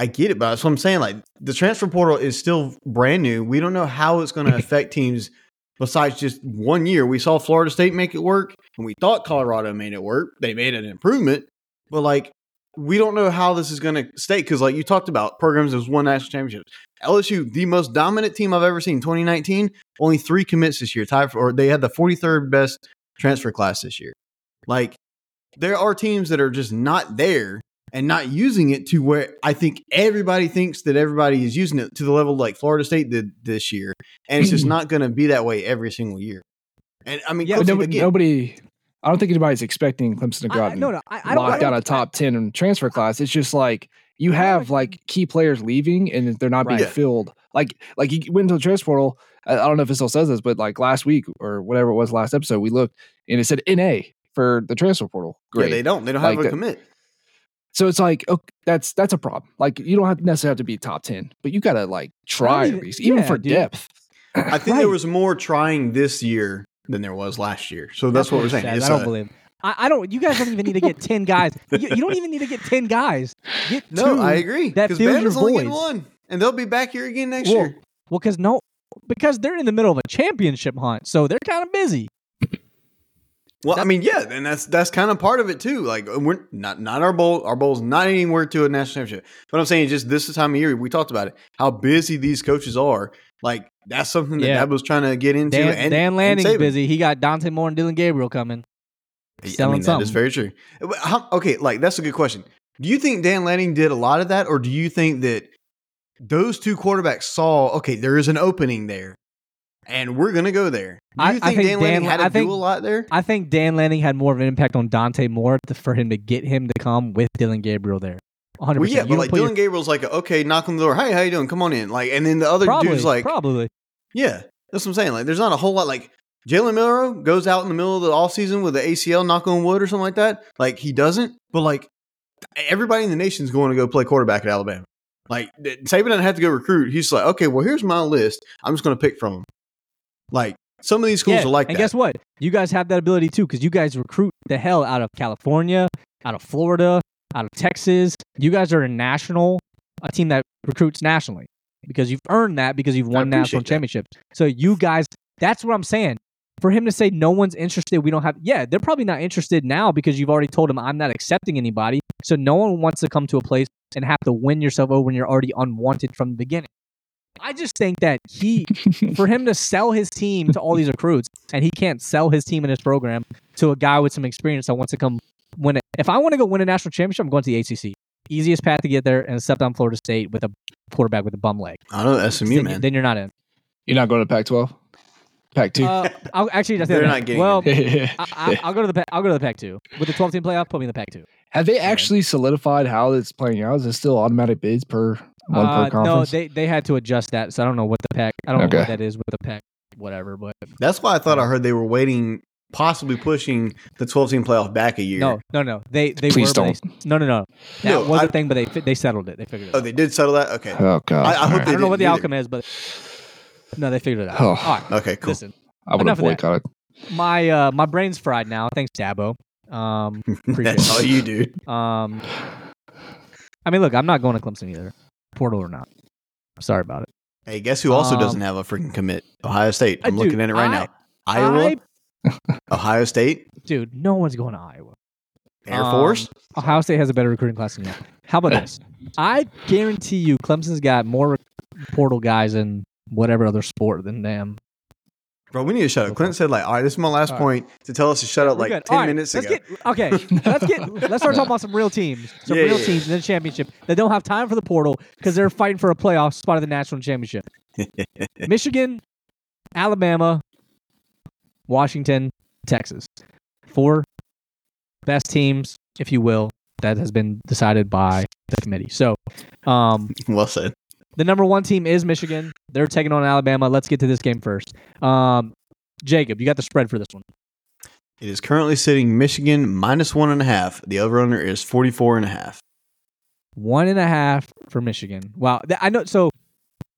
I get it, but that's what I'm saying. Like the transfer portal is still brand new. We don't know how it's going to affect teams besides just one year. We saw Florida State make it work, and we thought Colorado made it work. They made an improvement, but like we don't know how this is going to stay because, like you talked about, programs that won national championships. LSU, the most dominant team I've ever seen, 2019, only three commits this year. Tied for, or they had the 43rd best transfer class this year. Like there are teams that are just not there and not using it to where I think everybody thinks that everybody is using it to the level like Florida State did this year, and it's just mm-hmm. not going to be that way every single year. And I mean, Yeah, Clemson, nobody, again, nobody. I don't think anybody's expecting Clemson to go out I, and no, no, I, I don't, I lock don't down a top ten in transfer class. It's just like you have like key players leaving and they're not being Right. filled. Like like you went to the transfer portal. I I don't know if it still says this, but like last week or whatever it was last episode, we looked and it said NA for the transfer portal. yeah, Great. they don't. They don't have a that- commit. So it's like okay, that's that's a problem. Like you don't have necessarily have to be top ten, but you gotta like try even- at least, even yeah, for dude. depth. I think Right. there was more trying this year than there was last year. So that's, what we're saying. I don't a- believe. I, I don't. You guys don't even need to get 10 guys. You, you don't even need to get 10 guys. Get no, two. I agree. that 'Cause fills your Bama's only getting one, and they'll be back here again next Well, year. well, because no, because they're in the middle of a championship hunt, so they're kind of busy. Well, I mean, yeah, and that's that's kind of part of it too. Like uh, we're not not our bowl, our bowl's not anywhere to a national championship. But I'm saying just this time of year, we talked about it, how busy these coaches are. Like that's something that Yeah. Dab was trying to get into. Dan, and, Dan and busy. He got Dante Moore and Dillon Gabriel coming. I selling mean, something. is very true. How- okay, like that's a good question. Do you think Dan Lanning did a lot of that, or do you think that those two quarterbacks saw okay, there is an opening there, and we're gonna go there? Do I- you I think, think Dan Lanning Dan- had to I think- do a lot there? I think Dan Lanning had more of an impact on Dante Moore to, for him to get him to come with Dillon Gabriel there. 100%. Well, yeah, You but like put your- Dillon Gabriel's like, okay, knock on the door. Hey, how you doing? Come on in. Like, and then the other probably, dude's like, probably. yeah, that's what I'm saying. Like, there's not a whole lot. Like, Jalen Milroe goes out in the middle of the off season with the ACL, knock on wood or something like that. Like, he doesn't. But like, everybody in the nation's going to go play quarterback at Alabama. Like, Saban doesn't have to go recruit. He's like, okay, well, here's my list. I'm just going to pick from them. Like, some of these schools yeah, are like and that. guess what? You guys have that ability too, because you guys recruit the hell out of California, out of Florida, out of Texas. You guys are a national, a team that recruits nationally because you've earned that because you've won national that. championships. So you guys, that's what I'm saying. For him to say no one's interested, we don't have. Yeah, they're probably not interested now because you've already told them I'm not accepting anybody. So no one wants to come to a place and have to win yourself over when you're already unwanted from the beginning. I just think that he, for him to sell his team to all these recruits, and he can't sell his team and his program to a guy with some experience that wants to come win it. If I want to go win a national championship, I'm going to the ACC. Easiest path to get there, and step down Florida State with a quarterback with a bum leg. I don't know, SMU, then, man. then you're not in. You're not going to Pac-12, Pac-2. Uh, I'll, actually, that's They're not getting Well. I, I, I'll go to the Pa- I'll go to the Pac two with the 12 team playoff. Put me in the Pac two. Have they actually solidified how it's playing out? Is it still automatic bids per one Uh, per no, they they had to adjust that, so I don't know what the pack. I don't know what that is with the pack. Whatever, but That's why I thought I heard they were waiting, possibly pushing the 12 team playoff back a year. no, no, no. They they Please were. but They, no, no, no. That No, was I- a thing, but they they settled it. They figured it Oh, out. they did settle that? Okay. oh god! I- I hope All they I don't know what the either. outcome is, but no, they figured it out. Oh. All right, Okay, cool. listen. I would enough have of that. boycotted. My uh my brain's fried now. Thanks, Dabo. Um, appreciate That's it. all you do. Um, I mean, look, I'm not going to Clemson either, portal or not. Sorry about it. Hey, guess who also Um, doesn't have a freaking commit? Ohio State. I'm Uh, looking at it right I- now. Iowa, I- Ohio State, dude, no one's going to Iowa. Air Um, Force. Ohio State has a better recruiting class than you. How about this? I guarantee you, Clemson's got more portal guys in whatever other sport than them. Bro, we need to shut up. Clint said, like, all right, this is my last All right. point to tell us to shut up like 10 All right, minutes let's ago. Get, okay, let's get let's start talking about some real teams, some Yeah, real yeah, teams in the championship that don't have time for the portal because they're fighting for a playoff spot of the national championship. Michigan, Alabama, Washington, Texas, four best teams, if you will, that has been decided by the committee. So, um, well said. The number one team is Michigan. They're taking on Alabama. Let's get to this game first. Um, Jacob, you got the spread for this one. It is currently sitting Michigan minus one and a half. The over under is 44 and a half. One and a half for Michigan. Wow, I know. So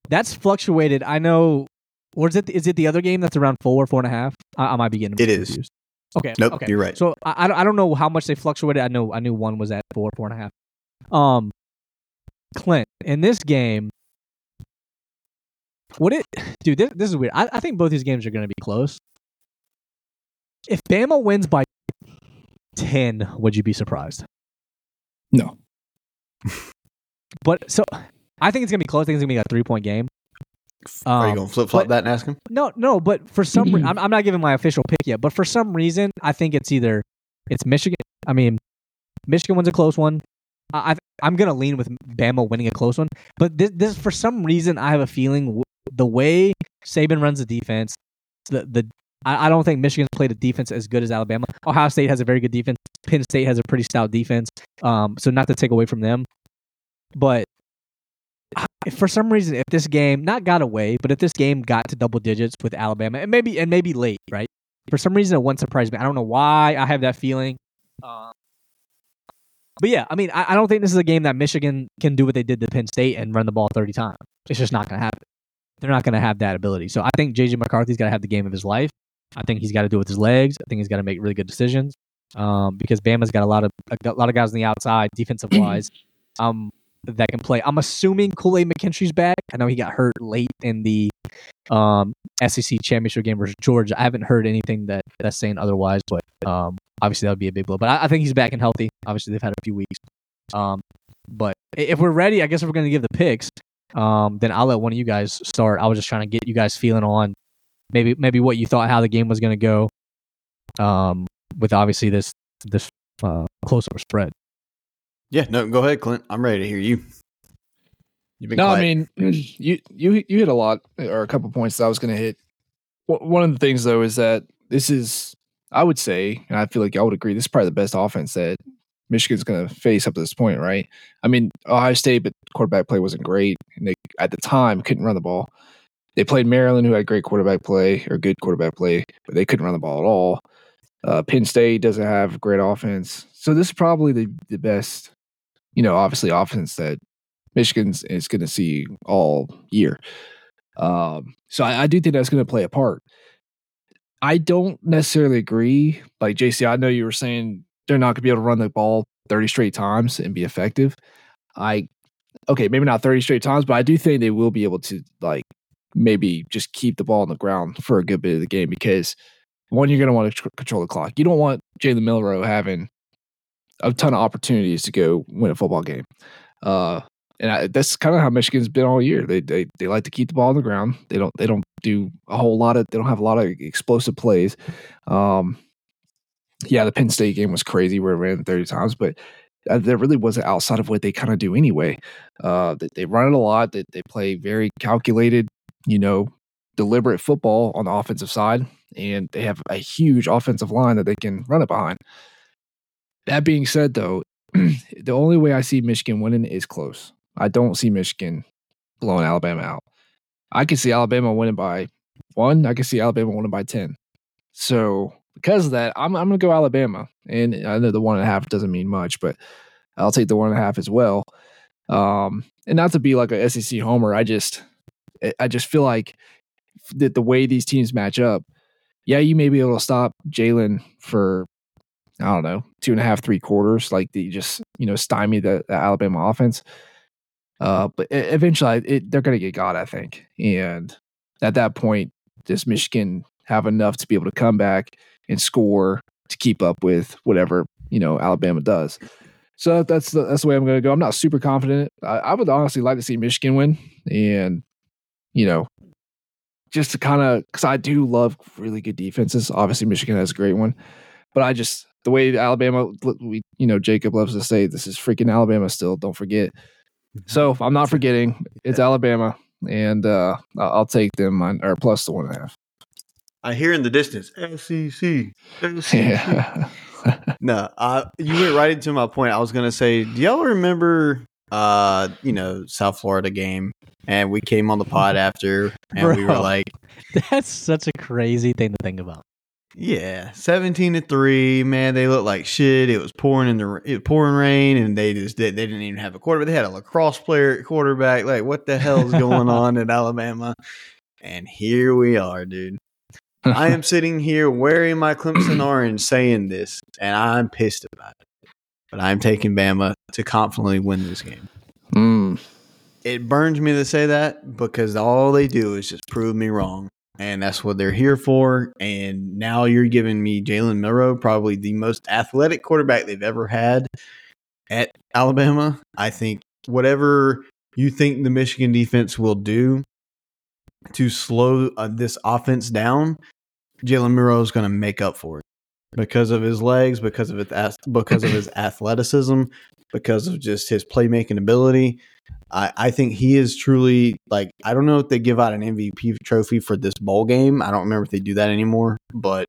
that's fluctuated. I know. Or is it is it the other game that's around four, four and a half? I, I might be getting It confused. It is. Okay. Nope, Okay. you're right. So I, I don't know how much they fluctuated. I know I knew one was at four, four and a half. Um, Clint in this game, what it, dude? This, this is weird. I, I think both these games are going to be close. If Bama wins by ten, would you be surprised? No. But so I think it's gonna be close. I think it's gonna be a three point game. Are you Um, going to flip flop but- that and ask him? No, no, but for some reason, I'm, I'm not giving my official pick yet. But for some reason, I think it's either it's Michigan. I mean, Michigan wins a close one. I, I I'm gonna lean with Bama winning a close one. But this, this for some reason, I have a feeling w- the way Saban runs the defense, the the I, I don't think Michigan's played a defense as good as Alabama. Ohio State has a very good defense. Penn State has a pretty stout defense. Um, so not to take away from them, but for some reason, if this game not got away, but if this game got to double digits with Alabama, and maybe and maybe late, right? For some reason, it wouldn't surprise me. I don't know why I have that feeling. Um, but yeah, I mean, I, I don't think this is a game that Michigan can do what they did to Penn State and run the ball 30 times. It's just not going to happen. They're not going to have that ability. So I think JJ McCarthy's got to have the game of his life. I think he's got to do it with his legs. I think he's got to make really good decisions. Um, because Bama's got a lot of a lot of guys on the outside, defensive wise, um, that can play. I'm assuming Kool Aid McKinstry's back. I know he got hurt late in the um, SEC championship game versus Georgia. I haven't heard anything that that's saying otherwise, but um, obviously that would be a big blow. But I, I think he's back and healthy. Obviously they've had a few weeks. Um, but if we're ready, I guess if we're going to give the picks, um, then I'll let one of you guys start. I was just trying to get you guys feeling on maybe maybe what you thought how the game was going to go. Um, with obviously this this uh, closer spread. Yeah, no, go ahead, Clint. I'm ready to hear you. You've been No, quiet. I mean you you you hit a lot or a couple points that I was going to hit. One one of the things though is that this is I would say, and I feel like I would agree, this is probably the best offense that Michigan's going to face up to this point, right? I mean, Ohio State, but quarterback play wasn't great, and they at the time couldn't run the ball. They played Maryland, who had great quarterback play or good quarterback play, but they couldn't run the ball at all. Uh, Penn State doesn't have great offense, so this is probably the the best, you know, obviously offense that Michigan's is going to see all year. Um, so I, I do think that's going to play a part. I don't necessarily agree. Like JC, I know you were saying they're not going to be able to run the ball 30 straight times and be effective. I, okay, maybe not 30 straight times, but I do think they will be able to, like, maybe just keep the ball on the ground for a good bit of the game because one, you're going to want to tr- control the clock. You don't want Jalen Milroe having a ton of opportunities to go win a football game. Uh, and I, that's kind of how Michigan's been all year. They, they they like to keep the ball on the ground. They don't they don't do a whole lot of they don't have a lot of explosive plays. Um, yeah, the Penn State game was crazy where it ran thirty times, but uh, there really wasn't outside of what they kind of do anyway. Uh, they, they run it a lot. They they play very calculated, you know, deliberate football on the offensive side, and they have a huge offensive line that they can run it behind. That being said, though, the only way I see Michigan winning is close. I don't see Michigan blowing Alabama out. I can see Alabama winning by one. I can see Alabama winning by ten. So because of that, I'm I'm gonna go Alabama. And I know the one and a half doesn't mean much, but I'll take the one and a half as well. Um, and not to be like a SEC homer, I just I- just feel like that the way these teams match up, yeah, you may be able to stop Jalen for I don't know two and a half, three quarters, like the just you know stymie the, the Alabama offense. Uh, but eventually, it, they're going to get got, I think. And at that point, does Michigan have enough to be able to come back and score to keep up with whatever you know Alabama does? So that's the that's the way I'm going to go. I'm not super confident. I, I would honestly like to see Michigan win, and you know, just to kind of because I do love really good defenses. Obviously, Michigan has a great one, but I just the way Alabama, we you know Jacob loves to say this is freaking Alabama still. Don't forget. So I'm not forgetting. It's Alabama, and uh, I'll take them on or plus the one and a half. I hear in the distance SEC. SEC. Yeah. No, uh, you went right into my point. I was gonna say, do y'all remember, uh, you know, South Florida game? And we came on the pod after, and we were like, That's such a crazy thing to think about. yeah, seventeen to three. Man, they looked like shit. It was pouring in the it pouring rain, and they just did. They didn't even have a quarterback. They had a lacrosse player at quarterback. Like, what the hell is going on in Alabama? And here we are, dude. I am sitting here wearing my Clemson orange saying this, and I'm pissed about it. But I'm taking Bama to confidently win this game. Mm. It burns me to say that because all they do is just prove me wrong. And that's what they're here for. And now you're giving me Jalen Milroe, probably the most athletic quarterback they've ever had at Alabama. I think whatever you think the Michigan defense will do to slow uh, this offense down, Jalen Milroe is going to make up for it because of his legs, because of his because of his athleticism, because of just his playmaking ability. I, I think he is truly like I don't know if they give out an MVP trophy for this bowl game. I don't remember if they do that anymore, but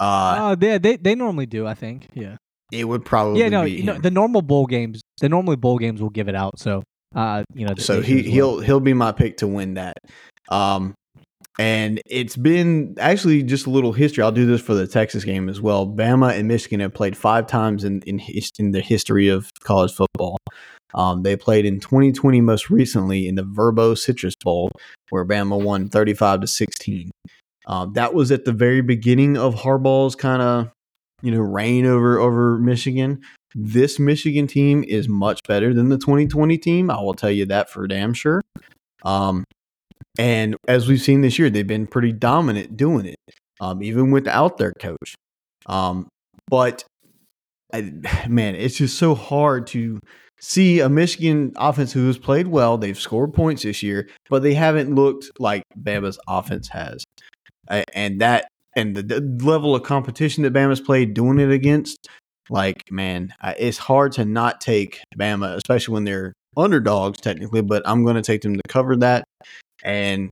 uh, Uh, they, they they normally do, I think. Yeah. it would probably yeah, no, you know, the normal bowl games, the normally bowl games will give it out. So, uh, you know, so he should as well. he'll he'll be my pick to win that. Um, and it's been actually just a little history. I'll do this for the Texas game as well. Bama and Michigan have played five times in in, in the history of college football. Um, they played in 2020 most recently in the Vrbo Citrus Bowl, where Bama won 35 to 16. Um, that was at the very beginning of Harbaugh's kind of you know reign over over Michigan. This Michigan team is much better than the 2020 team. I will tell you that for damn sure. Um, and as we've seen this year, they've been pretty dominant doing it, um, even without their coach. Um, but I, man, it's just so hard to see a Michigan offense who has played well. They've scored points this year, but they haven't looked like Bama's offense has. And that and the, the level of competition that Bama's played doing it against, like man, it's hard to not take Bama, especially when they're underdogs technically. But I'm going to take them to cover that. And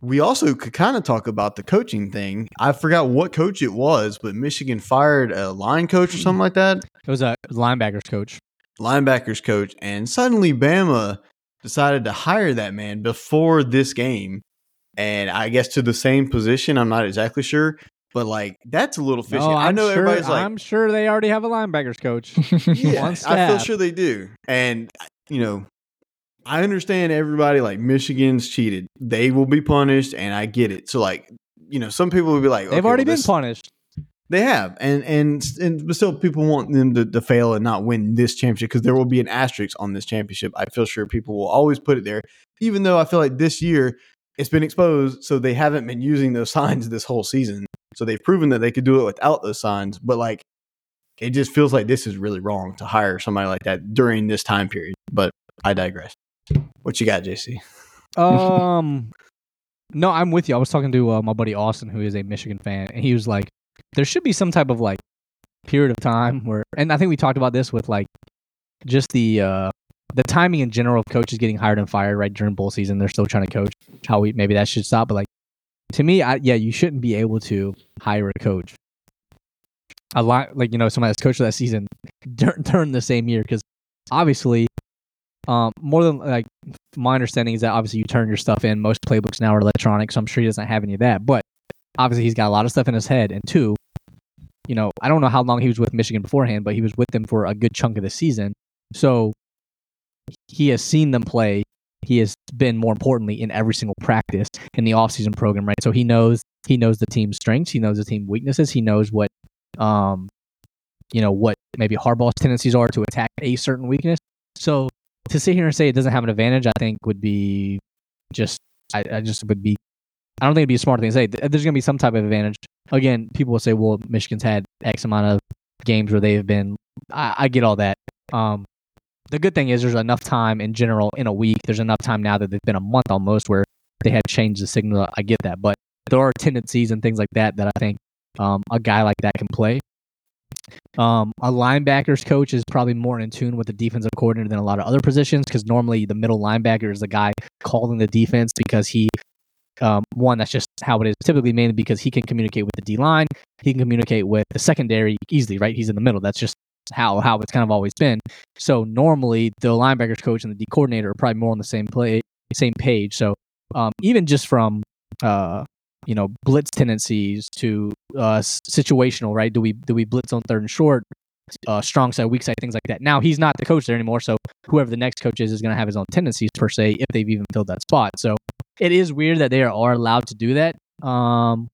we also could kind of talk about the coaching thing. I forgot what coach it was, but Michigan fired a line coach or something like that It was a linebackers coach. linebackers coach, and suddenly Bama decided to hire that man before this game. And I guess to the same position, I'm not exactly sure, but like that's a little fishy. Oh, I I'm know sure, everybody's like, I'm sure they already have a linebackers coach. yeah, I feel sure they do. And you know, I understand everybody like Michigan's cheated. They will be punished, and I get it. So like, you know, some people will be like, They've okay, already well, been this- punished. They have, and and and but still, people want them to, to fail and not win this championship because there will be an asterisk on this championship. I feel sure people will always put it there, even though I feel like this year it's been exposed, so they haven't been using those signs this whole season. So they've proven that they could do it without those signs, but like it just feels like this is really wrong to hire somebody like that during this time period. But I digress. What you got, JC? Um, no, I'm with you. I was talking to uh, my buddy Austin, who is a Michigan fan, and he was like, "There should be some type of like period of time where," and I think we talked about this with like just the uh the timing in general of coaches getting hired and fired right during bowl season. They're still trying to coach. How we maybe that should stop, but like to me, I, yeah, you shouldn't be able to hire a coach. A lot like you know somebody that's coached that season dur- during the same year because obviously um, more than like my understanding is that obviously you turn your stuff in. Most playbooks now are electronic, so I'm sure he doesn't have any of that. But obviously he's got a lot of stuff in his head. And two, you know, I don't know how long he was with Michigan beforehand, but he was with them for a good chunk of the season. So he has seen them play. He has been more importantly in every single practice in the offseason program, right? So he knows he knows the team's strengths, he knows the team weaknesses, he knows what um you know what maybe Harbaugh's tendencies are to attack a certain weakness. So to sit here and say it doesn't have an advantage, I think would be just I, I just would be I don't think it'd be a smart thing to say. There's gonna be some type of advantage. Again, people will say, well, Michigan's had X amount of games where they have been I, I get all that. Um the good thing is there's enough time in general in a week. There's enough time now that they've been a month almost where they had changed the signal. I get that, but there are tendencies and things like that that I think um, a guy like that can play. Um, a linebackers coach is probably more in tune with the defensive coordinator than a lot of other positions because normally the middle linebacker is the guy calling the defense because he, um, one, that's just how it is typically, mainly because he can communicate with the D line, he can communicate with the secondary easily, right? He's in the middle. That's just how how it's kind of always been. So normally the linebackers coach and the D coordinator are probably more on the same play, same page. So um, even just from uh, you know blitz tendencies to uh, situational, right? Do we do we blitz on third and short? Uh, strong side, weak side, things like that. Now he's not the coach there anymore, so whoever the next coach is is going to have his own tendencies per se if they've even filled that spot. So it is weird that they are allowed to do that. Um,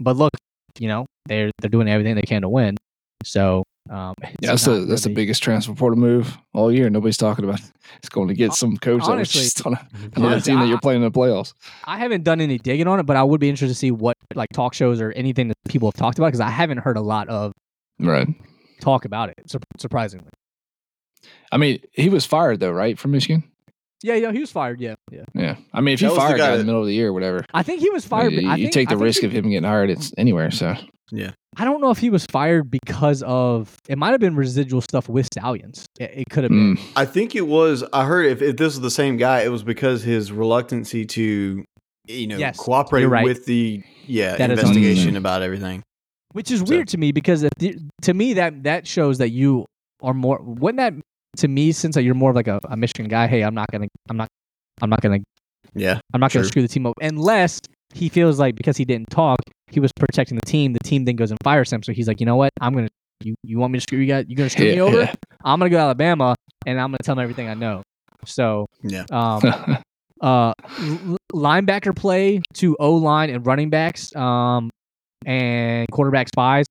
but look, you know they're they're doing everything they can to win. So um, yeah, that's the that's the biggest transfer portal move all year. Nobody's talking about. It. It's going to get some coach honestly, that was just on a, on a team that you're playing in the playoffs. I haven't done any digging on it, but I would be interested to see what like talk shows or anything that people have talked about because I haven't heard a lot of right talk about it. Surprisingly, I mean, he was fired though, right, from Michigan. Yeah, yeah, he was fired. Yeah, yeah. Yeah, I mean, if you fire a guy in the middle of the year, whatever, I think he was fired. You, you think, take the risk he, of him getting hired. It's anywhere. So yeah, I don't know if he was fired because of it. Might have been residual stuff with Stalions. It, it could have been. Mm. I think it was. I heard if, if this was the same guy, it was because his reluctancy to, you know, yes, cooperate right. with the yeah that investigation about everything. Which is so. weird to me because the, to me that that shows that you are more. Wouldn't that to me since you're more of like a, a Michigan guy? Hey, I'm not gonna. I'm not. I'm not gonna. Yeah, I'm not gonna screw the team up unless he feels like because he didn't talk, he was protecting the team. The team then goes and fires him. So he's like, you know what? I'm gonna you you want me to screw you guys? You gonna screw yeah, me over? Yeah. I'm gonna go to Alabama and I'm gonna tell them everything I know. So yeah. Um, uh, linebacker play to O line and running backs, um, and quarterback spies,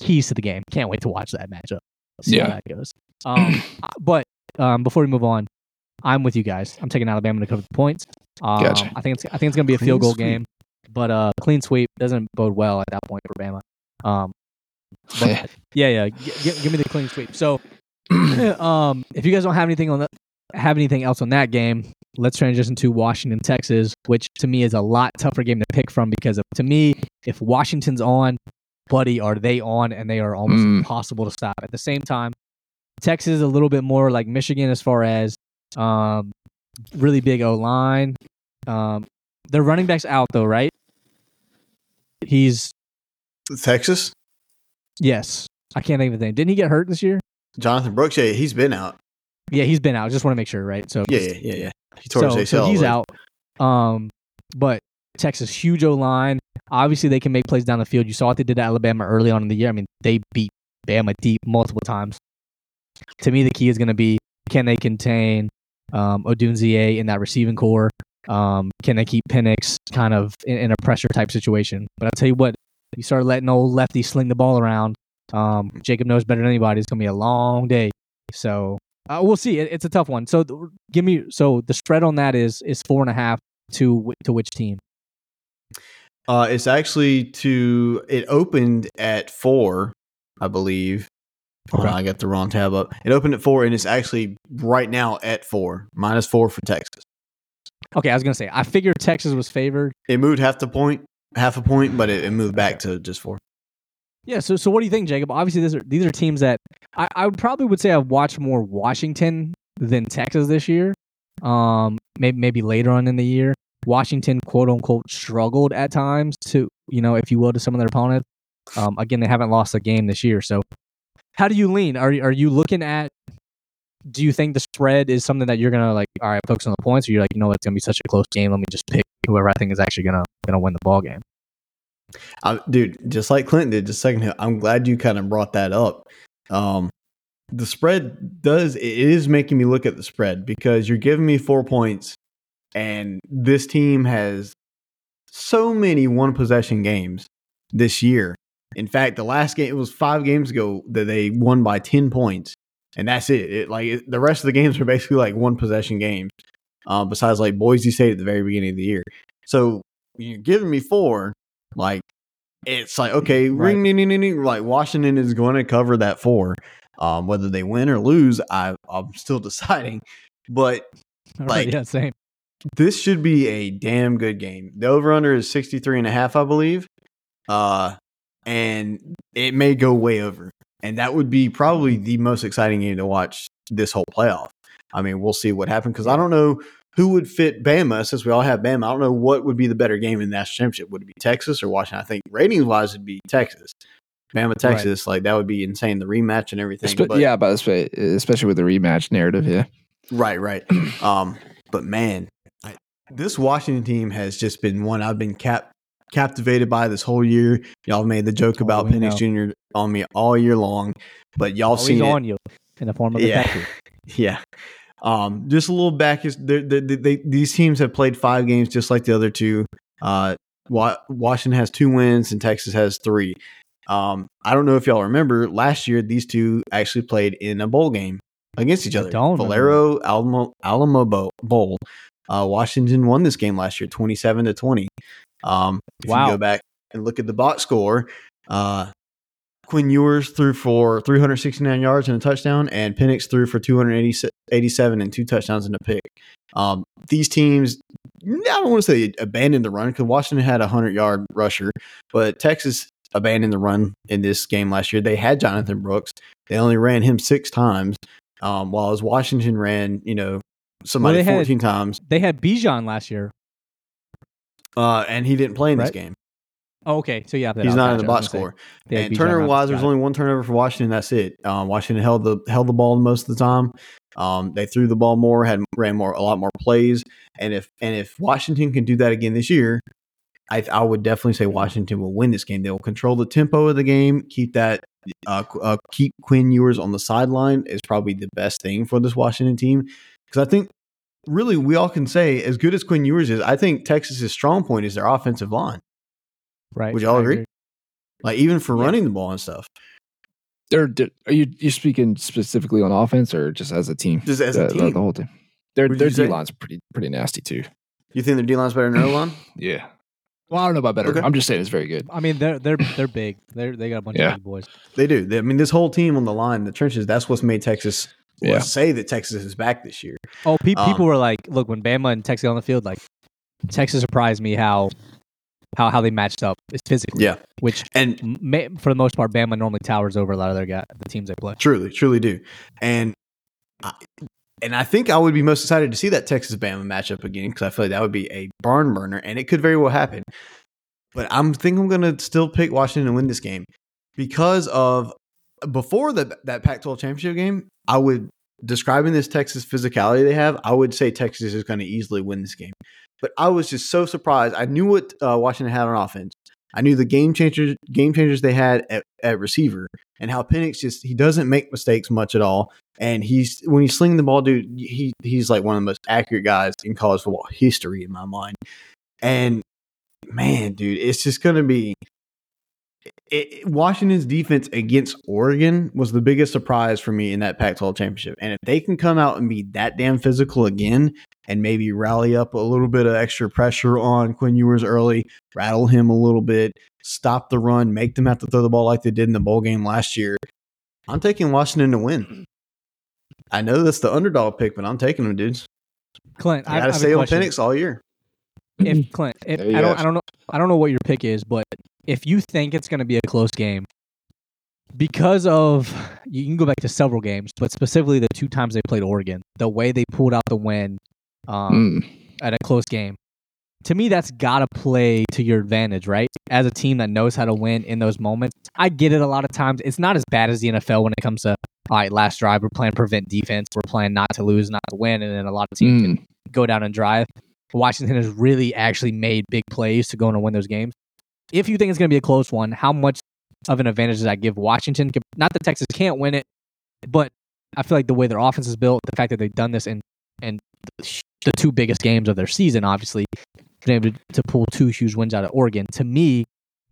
keys to the game. Can't wait to watch that matchup. See yeah. how that goes. Um, but um, before we move on, I'm with you guys. I'm taking Alabama to cover the points. Um, gotcha. I think it's I think it's gonna be a field goal game but uh, clean sweep doesn't bode well at that point for Bama. Um, yeah, yeah, g- g- give me the clean sweep. So, um, if you guys don't have anything on that, have anything else on that game, let's transition to Washington, Texas, which to me is a lot tougher game to pick from because of, to me, if Washington's on, buddy, are they on? And they are almost mm. impossible to stop. At the same time, Texas is a little bit more like Michigan as far as um, really big O line. Um, their running back's out though, right? He's Texas. Yes, I can't even think of his name. Didn't he get hurt this year? Jonathan Brooks. Yeah, he's been out. Yeah, he's been out. just want to make sure, right? So yeah, yeah, yeah, yeah. He tore so, his ACL. So he's out. Um, but Texas huge O line. Obviously, they can make plays down the field. You saw what they did to Alabama early on in the year. I mean, they beat Bama deep multiple times. To me, the key is going to be can they contain um, Odunze in that receiving corps? Um, can they keep Penix kind of in, in, a pressure type situation? But I'll tell you what, you start letting old lefty sling the ball around. Um, Jacob knows better than anybody. It's gonna be a long day. So uh, we'll see. It, it's a tough one. So th- give me. So the spread on that is is four and a half to to which team? Uh, it's actually to. It opened at four, I believe. Okay. I got the wrong tab up. It opened at four, and it's actually right now at four, minus four for Texas. Okay, I was gonna say I figured Texas was favored. It moved half the point, half a point, but it, it moved back to just four. Yeah. So, so what do you think, Jacob? Obviously, these are these are teams that I, I would probably would say I've watched more Washington than Texas this year. Um, maybe maybe later on in the year, Washington quote unquote struggled at times to you know if you will to some of their opponents. Um, again, they haven't lost a game this year. So, how do you lean? Are are you looking at do you think the spread is something that you're gonna like? All right, focus on the points, or you're like, you know, it's gonna be such a close game. Let me just pick whoever I think is actually gonna gonna win the ball game. Uh, dude, just like Clinton did just second ago, I'm glad you kind of brought that up. Um, the spread does it is making me look at the spread because you're giving me four points, and this team has so many one possession games this year. In fact, the last game it was five games ago that they won by ten points and that's it. it like it, the rest of the games are basically like one possession games. Um, besides like Boise State at the very beginning of the year. So you're giving me four, like it's like okay, right. ring, ring, ring, ring, like Washington is going to cover that four. Um, whether they win or lose, I I'm still deciding. But like yeah, same. This should be a damn good game. The over under is 63 and a half, I believe. Uh, and it may go way over. And that would be probably the most exciting game to watch this whole playoff. I mean, we'll see what happens because I don't know who would fit Bama since we all have Bama. I don't know what would be the better game in the national championship. Would it be Texas or Washington? I think ratings wise, it'd be Texas. Bama, Texas, like that would be insane. The rematch and everything. Espe- but, yeah, but especially with the rematch narrative. Yeah, Right, right. Um, but man, this Washington team has just been one I've been cap captivated by this whole year. Y'all made the joke Oh, about Penix Jr. on me all year long, but y'all Always seen it. on you in the form of a Yeah. tattoo. Yeah. Um, just a little back is they they they, these teams have played five games just like the other two. Uh, Washington has two wins and Texas has three. Um, I don't know if y'all remember last year these two actually played in a bowl game against each other. don't Valero Alamo Alamo Bowl. Uh, Washington won this game last year, twenty-seven to twenty. Um, if Wow. you go back and look at the box score, uh, Quinn Ewers threw for 369 yards and a touchdown, and Penix threw for 287 and two touchdowns and a pick. Um, these teams, I don't want to say abandoned the run because Washington had a 100 yard rusher, but Texas abandoned the run in this game last year. They had Jonathan Brooks, they only ran him six times, um, while as Washington ran, you know, somebody had- 14 times, They had Bijan last year. uh, and he didn't play in this game. Oh, okay, so yeah, He's not in the box score. Had and Bijan turnover-wise, there's only one turnover for Washington. That's it. Um, Washington held the held the ball most of the time. Um, they threw the ball more, had ran more, a lot more plays. And if and if Washington can do that again this year, I, I would definitely say Washington will win this game. They will control the tempo of the game, keep that, uh, uh, keep Quinn Ewers on the sideline is probably the best thing for this Washington team because I think really we all can say as good as Quinn Ewers is, I think Texas's strong point is their offensive line. Right? Would y'all I agree? Like even for Yeah. running the ball and stuff. they're, they're- are you you speaking specifically on offense or just as a team? Just as a the, the- team. the whole team. Their Would their you say? D line's pretty pretty nasty too. You think their D line's better than their O line? Yeah. Well, I don't know about better. Okay. I'm just saying it's very good. I mean, they're they're they're big. They're they got a bunch Yeah. of big boys. They do. They, I mean, this whole team on the line, the trenches, that's what's made Texas Yeah. let's say that Texas is back this year. Oh, pe- Um, people were like, "Look, when Bama and Texas on the field, like Texas surprised me how how how they matched up physically." Yeah. which And m- for the most part, Bama normally towers over a lot of their guy, the teams they play. truly, truly do. And I, and I think I would be most excited to see that Texas Bama matchup again because I feel like that would be a barn burner and it could very well happen. But I'm think I'm going to still pick Washington to win this game because of before the, that Pac-12 championship game. I would describing this Texas physicality they have. I would say Texas is going to easily win this game. But I was just so surprised. I knew what uh, Washington had on offense. I knew the game changers game changers they had at, at receiver and how Penix just he doesn't make mistakes much at all. And he's when he's slinging the ball, dude, he he's like one of the most accurate guys in college football history in my mind. And man, dude, it's just gonna be it, Washington's defense against Oregon was the biggest surprise for me in that Pac-12 championship. And if they can come out and be that damn physical again, and maybe rally up a little bit of extra pressure on Quinn Ewers early, rattle him a little bit, stop the run, make them have to throw the ball like they did in the bowl game last year. I'm taking Washington to win. Mm-hmm. I know that's the underdog pick, but I'm taking them, dudes. Clint, I I, I got to have stay a on question. Penix all year. If Clint, if, I don't. I don't know, I don't know what your pick is, but if you think it's going to be a close game, because of you can go back to several games, but specifically the two times they played Oregon, the way they pulled out the win um, Mm. at a close game. To me, that's got to play to your advantage, right? As a team that knows how to win in those moments. I get it a lot of times. It's not as bad as the NFL when it comes to, all right, last drive, we're playing prevent defense. We're playing not to lose, not to win. And then a lot of teams can Mm. go down and drive. Washington has really actually made big plays to go and win those games. If you think it's going to be a close one, how much of an advantage does that give Washington? Not that Texas can't win it, but I feel like the way their offense is built, the fact that they've done this in and the two biggest games of their season, obviously, been able to, to pull two huge wins out of Oregon. To me,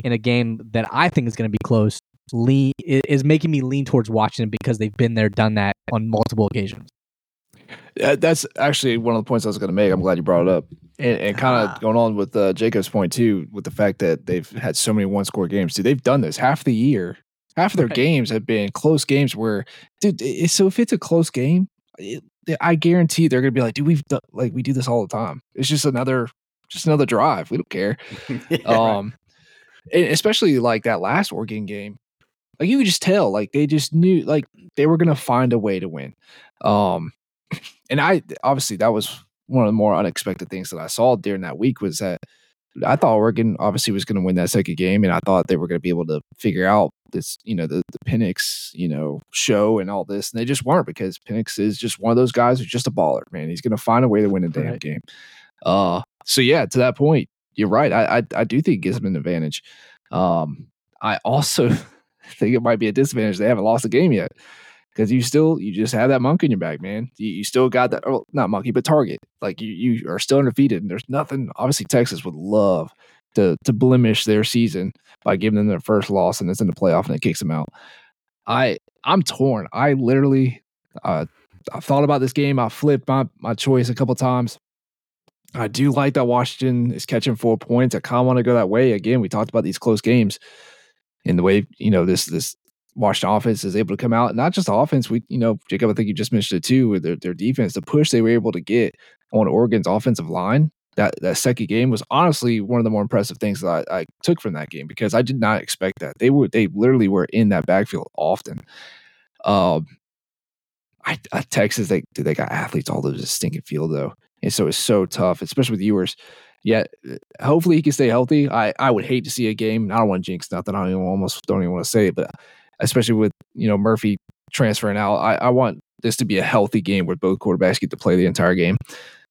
in a game that I think is going to be close, lean is making me lean towards Washington because they've been there, done that on multiple occasions. That's actually one of the points I was going to make. I'm glad you brought it up. And, and kind Ah. of going on with uh, Jacob's point too, with the fact that they've had so many one score games. Dude, they've done this half the year. Half of their Right. games have been close games where, dude, it, so if it's a close game, it, I guarantee they're gonna be like, dude, we've done, like we do this all the time. It's just another just another drive. We don't care. Um, and especially like that last Oregon game, like you could just tell, like they just knew, like they were gonna find a way to win. Um, and I obviously that was one of the more unexpected things that I saw during that week was that I thought Oregon obviously was going to win that second game, and I thought they were going to be able to figure out this, you know, the the Penix, you know, show and all this, and they just weren't because Penix is just one of those guys who's just a baller, man. He's going to find a way to win a damn Right. game. Uh, so yeah, to that point, you're right. I I, I do think it gives them an advantage. Um, I also think it might be a disadvantage they haven't lost a game yet because you still you just have that monkey in your bag, man. You, you still got that, oh, not monkey, but target. Like you you are still undefeated, and there's nothing. Obviously, Texas would love to to blemish their season by giving them their first loss, and it's in the playoff, and it kicks them out. I I'm torn. I literally uh, I've thought about this game. I flipped my my choice a couple times. I do like that Washington is catching four points. I kind of want to go that way. Again, we talked about these close games and the way you know this this Washington offense is able to come out. Not just offense. We you know Jacob, I think you just mentioned it too with their their defense. The push they were able to get on Oregon's offensive line. That that second game was honestly one of the more impressive things that I, I took from that game because I did not expect that they were they literally were in that backfield often. Um, I, I Texas they they got athletes all over the stinking field though, and so it's so tough, especially with Ewers. Yet, hopefully he can stay healthy. I, I would hate to see a game. I don't want to jinx nothing. I don't almost don't even want to say it, but especially with you know Murphy transferring out, I, I want this to be a healthy game where both quarterbacks get to play the entire game.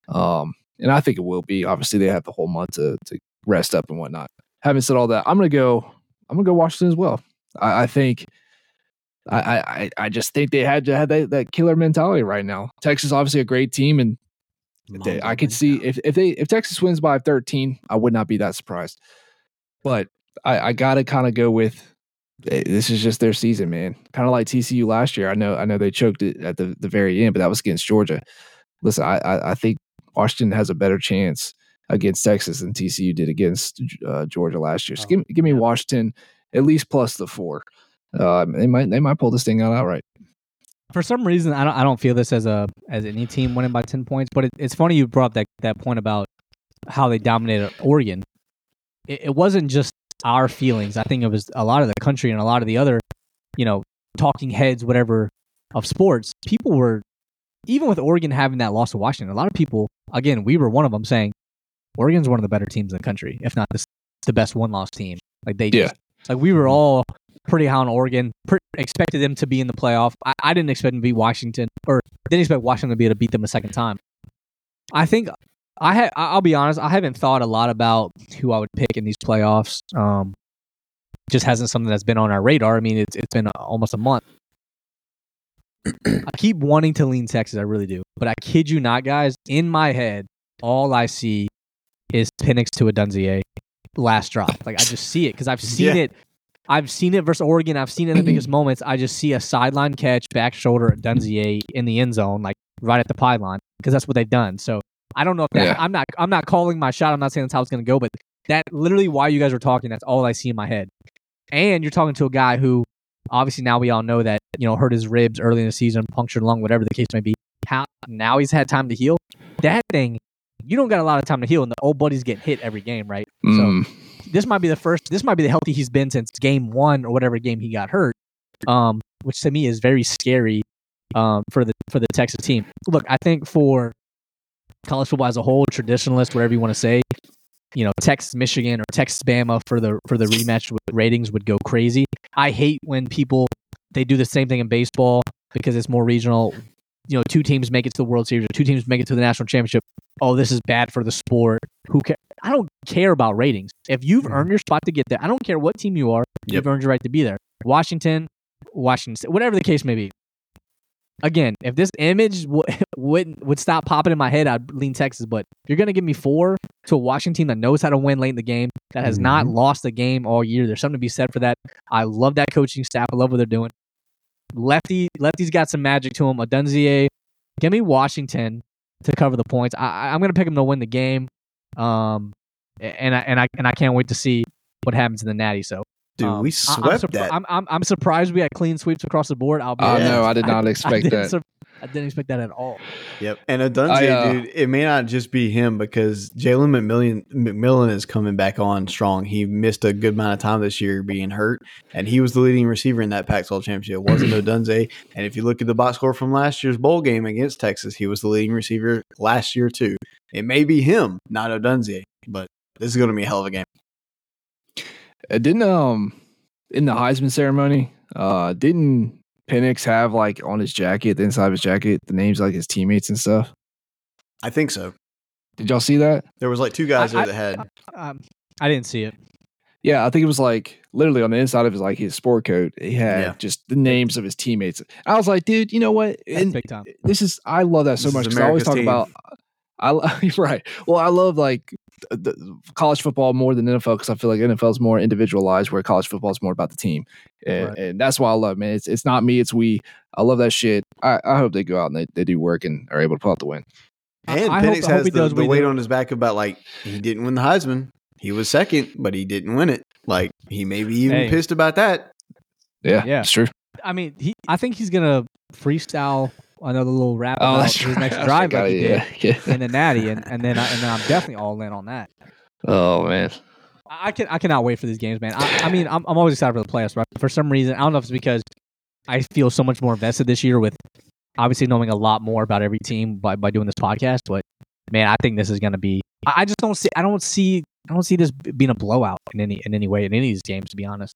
Um, and I think it will be. Obviously, they have the whole month to to rest up and whatnot. Having said all that, I'm gonna go. I'm gonna go Washington as well. I, I think. I, I I just think they had to have that, that killer mentality right now. Texas obviously a great team, and they, I could see if, if they if Texas wins by 13, I would not be that surprised. But I, I gotta kind of go with this is just their season, man. Kind of like TCU last year. I know I know they choked it at the, the very end, but that was against Georgia. Listen, I, I I think Washington has a better chance against Texas than TCU did against uh, Georgia last year. So Oh, give, give me yeah. Washington at least plus the four. Um, they might they might pull this thing out outright. for some reason I don't I don't feel this as a as any team winning by ten points. But it, it's funny you brought up that that point about how they dominated Oregon. It, it wasn't just our feelings. I think it was a lot of the country and a lot of the other, you know, talking heads, whatever, of sports. People were even with Oregon having that loss to Washington. A lot of people, again, we were one of them saying Oregon's one of the better teams in the country, if not the, the best one loss team. Like they Yeah. just like we were all pretty high on Oregon. Expected them to be in the playoff. I, I didn't expect them to beat Washington, or didn't expect Washington to be able to beat them a second time. I think I ha- I'll be honest. I haven't thought a lot about who I would pick in these playoffs. Um, just hasn't something that's been on our radar. I mean, it's it's been almost a month. I keep wanting to lean Texas. I really do, but I kid you not, guys. In my head, all I see is Penix to Odunze last drop. Like I just see it because I've seen Yeah. it. I've seen it versus Oregon. I've seen it in the biggest moments. I just see a sideline catch, back shoulder, Odunze in the end zone, like right at the pylon, because that's what they've done. So I don't know if that. Yeah. I'm not. I'm not calling my shot. I'm not saying that's how it's going to go, but that literally while you guys were talking, that's all I see in my head. And you're talking to a guy who, obviously, now we all know that you know hurt his ribs early in the season, punctured lung, whatever the case may be. How now he's had time to heal. That thing, you don't got a lot of time to heal, and the old buddies get hit every game, right? So Mm, this might be the first. This might be the healthy he's been since game one or whatever game he got hurt. Um, which to me is very scary. Um, for the for the Texas team. Look, I think for college football as a whole, traditionalist, whatever you want to say, you know, Texas Michigan or Texas Bama for the for the rematch with ratings would go crazy. I hate when people they do the same thing in baseball because it's more regional. You know, two teams make it to the World Series or two teams make it to the national championship. Oh, this is bad for the sport. Who cares? I don't care about ratings. If you've Mhm. earned your spot to get there, I don't care what team you are. You've earned your right to be there. Washington, Washington, whatever the case may be. Again, if this image w- would would stop popping in my head, I'd lean Texas. But if you're gonna give me four to a Washington team that knows how to win late in the game, that has not lost a game all year. There's something to be said for that. I love that coaching staff. I love what they're doing. Lefty, Lefty's got some magic to him. Odunze, give me Washington to cover the points. I, I'm gonna pick him to win the game. Um, and I and I and I can't wait to see what happens in the Natty. So, Dude, um, we I- swept I'm, surpri- that. I'm, I'm I'm surprised we had clean sweeps across the board. I'll be I Yeah. know. I did not I expect didn't that. sur- I didn't expect that at all. Yep. And Odunze, I, uh, dude, it may not just be him because Jalen McMillan, McMillan is coming back on strong. He missed a good amount of time this year being hurt, and he was the leading receiver in that Pac 12 championship. It wasn't Odunze. And if you look at the box score from last year's bowl game against Texas, he was the leading receiver last year, too. It may be him, not Odunze, but this is going to be a hell of a game. Uh, didn't um in the Heisman ceremony, uh, didn't Penix have like on his jacket, the inside of his jacket, the names of, like his teammates and stuff? I think so. Did y'all see that? There was like two guys I- there that had. Um, I didn't see it. Yeah, I think it was like literally on the inside of his like his sport coat, he had Yeah. just the names of his teammates. I was like, dude, you know what? And big time. this is I love that so This much because I always talk America's about I lo- right. Well, I love like the, the college football more than NFL because I feel like NFL is more individualized, where college football is more about the team, and, Right. and that's why I love. it, Man, it's it's not me, it's we. I love that shit. I, I hope they go out and they, they do work and are able to pull out the win. And I Penix I hope has he the, does the weight did. on his back about like he didn't win the Heisman. He was second, but he didn't win it. Like he may be even Hey. pissed about that. Yeah, Yeah. it's true. I mean, he. I think he's gonna freestyle another little rap Oh, about that's his true. next I drive forgot like oh, he did yeah, in the Natty, and, and then I, and then I'm definitely all in on that. Oh man, I I can I cannot wait for these games, man. I, I mean, I'm I'm always excited for the playoffs, right? For some reason, I don't know if it's because I feel so much more invested this year with obviously knowing a lot more about every team by, by doing this podcast. But man, I think this is going to be. I I just don't see. I don't see. I don't see this being a blowout in any in any way in any of these games. To be honest,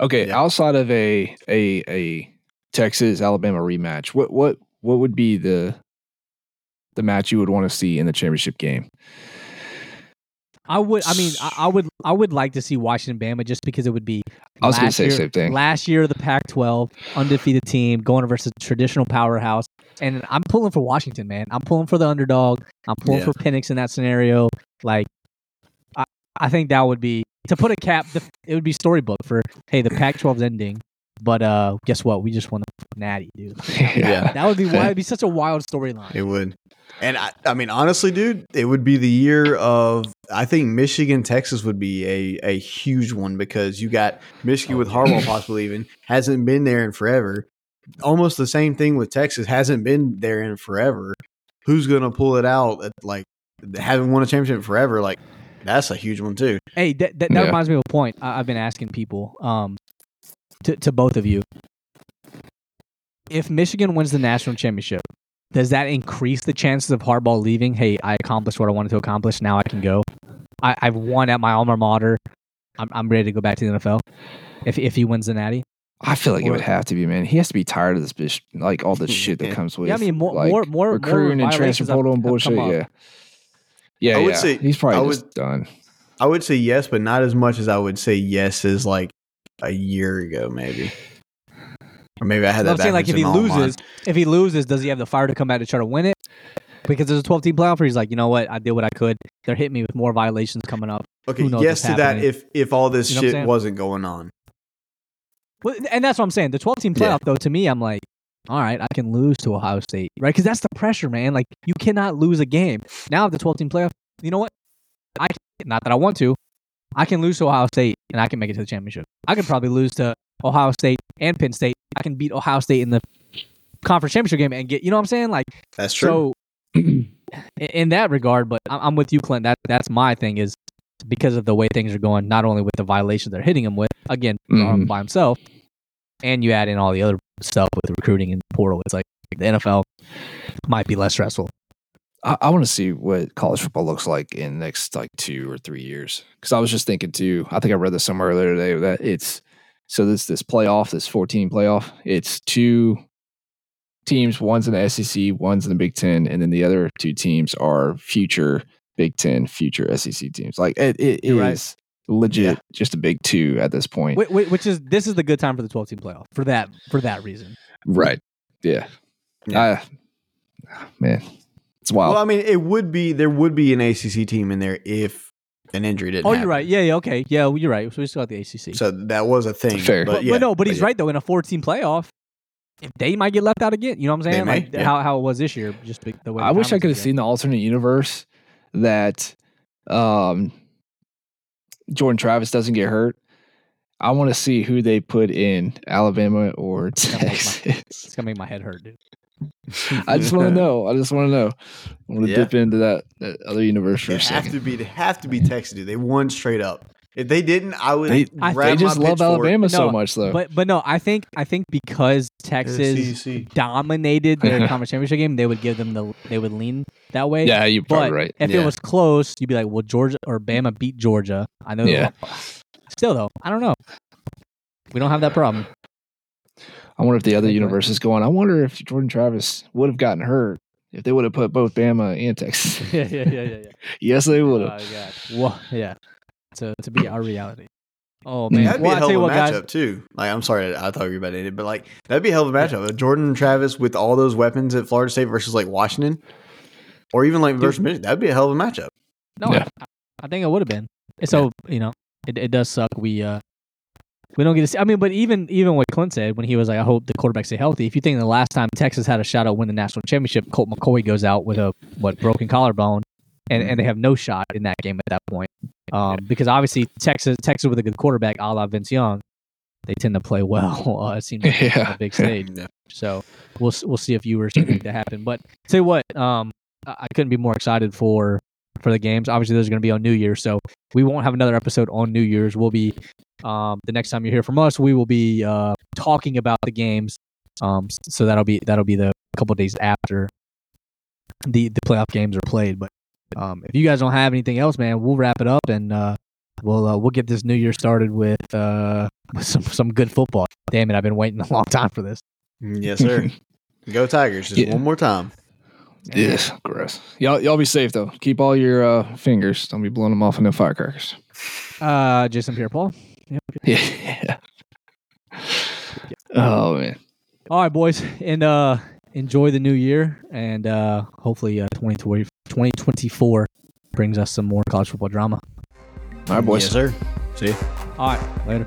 Okay, Yeah. outside of a a a Texas Alabama rematch, what what what would be the the match you would want to see in the championship game? I would. I mean, I, I would. I would like to see Washington Bama just because it would be. I was going to last say year- same thing. Last year, the Pac-12 undefeated team going versus traditional powerhouse, and I'm pulling for Washington, man. I'm pulling for the underdog. I'm pulling Yeah. for Penix in that scenario. Like, I, I think that would be to put a cap. The, it would be storybook for hey, the Pac-12's ending, but uh, guess what? We just won the Natty, dude. Yeah. That would be wild. It'd be such a wild storyline. It would. And I, I mean, honestly, dude, it would be the year of. I think Michigan, Texas would be a, a huge one because you got Michigan Oh, with yeah. Harbaugh possibly even hasn't been there in forever. Almost the same thing with Texas hasn't been there in forever. Who's gonna pull it out? At, like haven't won a championship in forever. Like that's a huge one too. Hey, that, that, that Yeah. reminds me of a point I, I've been asking people, um, to, to both of you. If Michigan wins the national championship, does that increase the chances of Harbaugh leaving? Hey, I accomplished what I wanted to accomplish. Now I can go. I, I've won at my alma mater. I'm, I'm ready to go back to the NFL. If if he wins the Natty, I feel like it would have to be, man. He has to be tired of this bitch, like all the shit that comes with. yeah, I mean more like, more more recruiting more and transfer violations portal and bullshit. Yeah, yeah, I would yeah. say- he's probably I just done. I would say yes, but not as much as I would say yes as like a year ago, maybe. Or maybe I had that. I'm saying like if he loses, if he loses, does he have the fire to come back to try to win it? Because there's a 12 team playoff where he's like, you know what, I did what I could. They're hitting me with more violations coming up. Okay, yes to that if if all this You know shit wasn't going on. Well, and that's what I'm saying. The 12 team playoff, Yeah. though, to me, I'm like, all right, I can lose to Ohio State, right? Because that's the pressure, man. Like, you cannot lose a game. Now, the 12 team playoff, you know what? I not that I want to, I can lose to Ohio State and I can make it to the championship. I could probably lose to Ohio State and Penn State. I can beat Ohio State in the conference championship game and get, you know what I'm saying? Like, That's true. so in- in that regard, but I'm I'm with you, Clint. That that's my thing is because of the way things are going. Not only with the violations they're hitting him with, again Mhm. by himself, and you add in all the other stuff with recruiting and portal. It's like the NFL might be less stressful. I, I want to see what college football looks like in the next like two or three years. Because I was just thinking too. I think I read this somewhere earlier today that it's so this this playoff, this fourteen playoff. It's two teams. One's in the SEC, one's in the Big Ten, and then the other two teams are future Big Ten, future SEC teams. Like it, it You're right. is legit just a big two at this point. Wh- wh- Which is this is the good time for the 12 team playoff for that for that reason. Right? Yeah. Yeah. I- man, it's wild. well, I mean, it would be there would be an ACC team in there if an injury didn't. Oh, happen. you're right. Yeah, yeah, okay. Yeah, well, you're right. So we still got the ACC. So that was a thing. Fair. but, but, yeah, but no, but he's yeah. right though. In a 14 playoff, if they might get left out again, you know what I'm saying? may, like yeah. how, how it was this year. Just the, the way I wish I could have seen the alternate universe that um, Jordan Travis doesn't get hurt. I want to see who they put in Alabama or gonna make my- Texas. It's gonna make my head hurt, dude. I just want to know. I just want to know. I want to Yeah. dip into that, that other universe for They a have second. to be. They have to be Texas. Dude. They won straight up. If they didn't, I would. They- I- They just my love pitchfork. Alabama so much, though. But but no, I think I think because Texas SEC. dominated their conference championship game, they would give them the they would lean that way. yeah, you're but probably right. if Yeah. it was close, you'd be like, well, Georgia or Bama beat Georgia. I know. Yeah. Still though, I don't know. We don't have that problem. I wonder if the other Okay. universe is going. I wonder if Jordan Travis would have gotten hurt if they would have put both Bama and Texas. yeah, yeah, yeah, yeah. yeah. yes, they would Oh, have. God. Well, yeah. To to be our reality. Oh man, That'd be well, a I hell of a what, matchup guys. too. Like, I'm sorry, I thought you were about to end it, but like that'd be a hell of a matchup. A Jordan Travis with all those weapons at Florida State versus like Washington, or even like versus Michigan. That'd be a hell of a matchup. No, Yeah. I, I think it would have been. So you know, it it does suck. We uh we don't get to see. I mean, but even even what Clint said when he was like, "I hope the quarterbacks stay healthy." If you think the last time Texas had a shot at win the national championship, Colt McCoy goes out with a what broken collarbone, and and they have no shot in that game at that point. Um, because obviously Texas Texas with a good quarterback, a la Vince Young, they tend to play well. Uh, it seems like Yeah. a big stage. Yeah. So we'll we'll see if Ewers make that happen. But say what, um, I I couldn't be more excited for for the games. Obviously, those are going to be on New Year's, so we won't have another episode on New Year's. We'll be um, the next time you hear from us, we will be uh, talking about the games. Um, so that'll be that'll be the couple days after the the playoff games are played. But um, if you guys don't have anything else, man, we'll wrap it up and uh, we'll uh, we'll get this New Year started with uh, with some some good football. Damn it, I've been waiting a long time for this. Yes, sir. Go Tigers! Just Yeah. one more time. Yes, gross. Y'all, y'all be safe though. Keep all your uh, fingers. Don't be blowing them off in the firecrackers. Uh, Jason Pierre-Paul. Yeah. oh man. All right, boys, and uh, enjoy the new year, and uh, hopefully, uh, 2020, 2024 brings us some more college football drama. All right, boys. Yes, sir. See you. All right, later.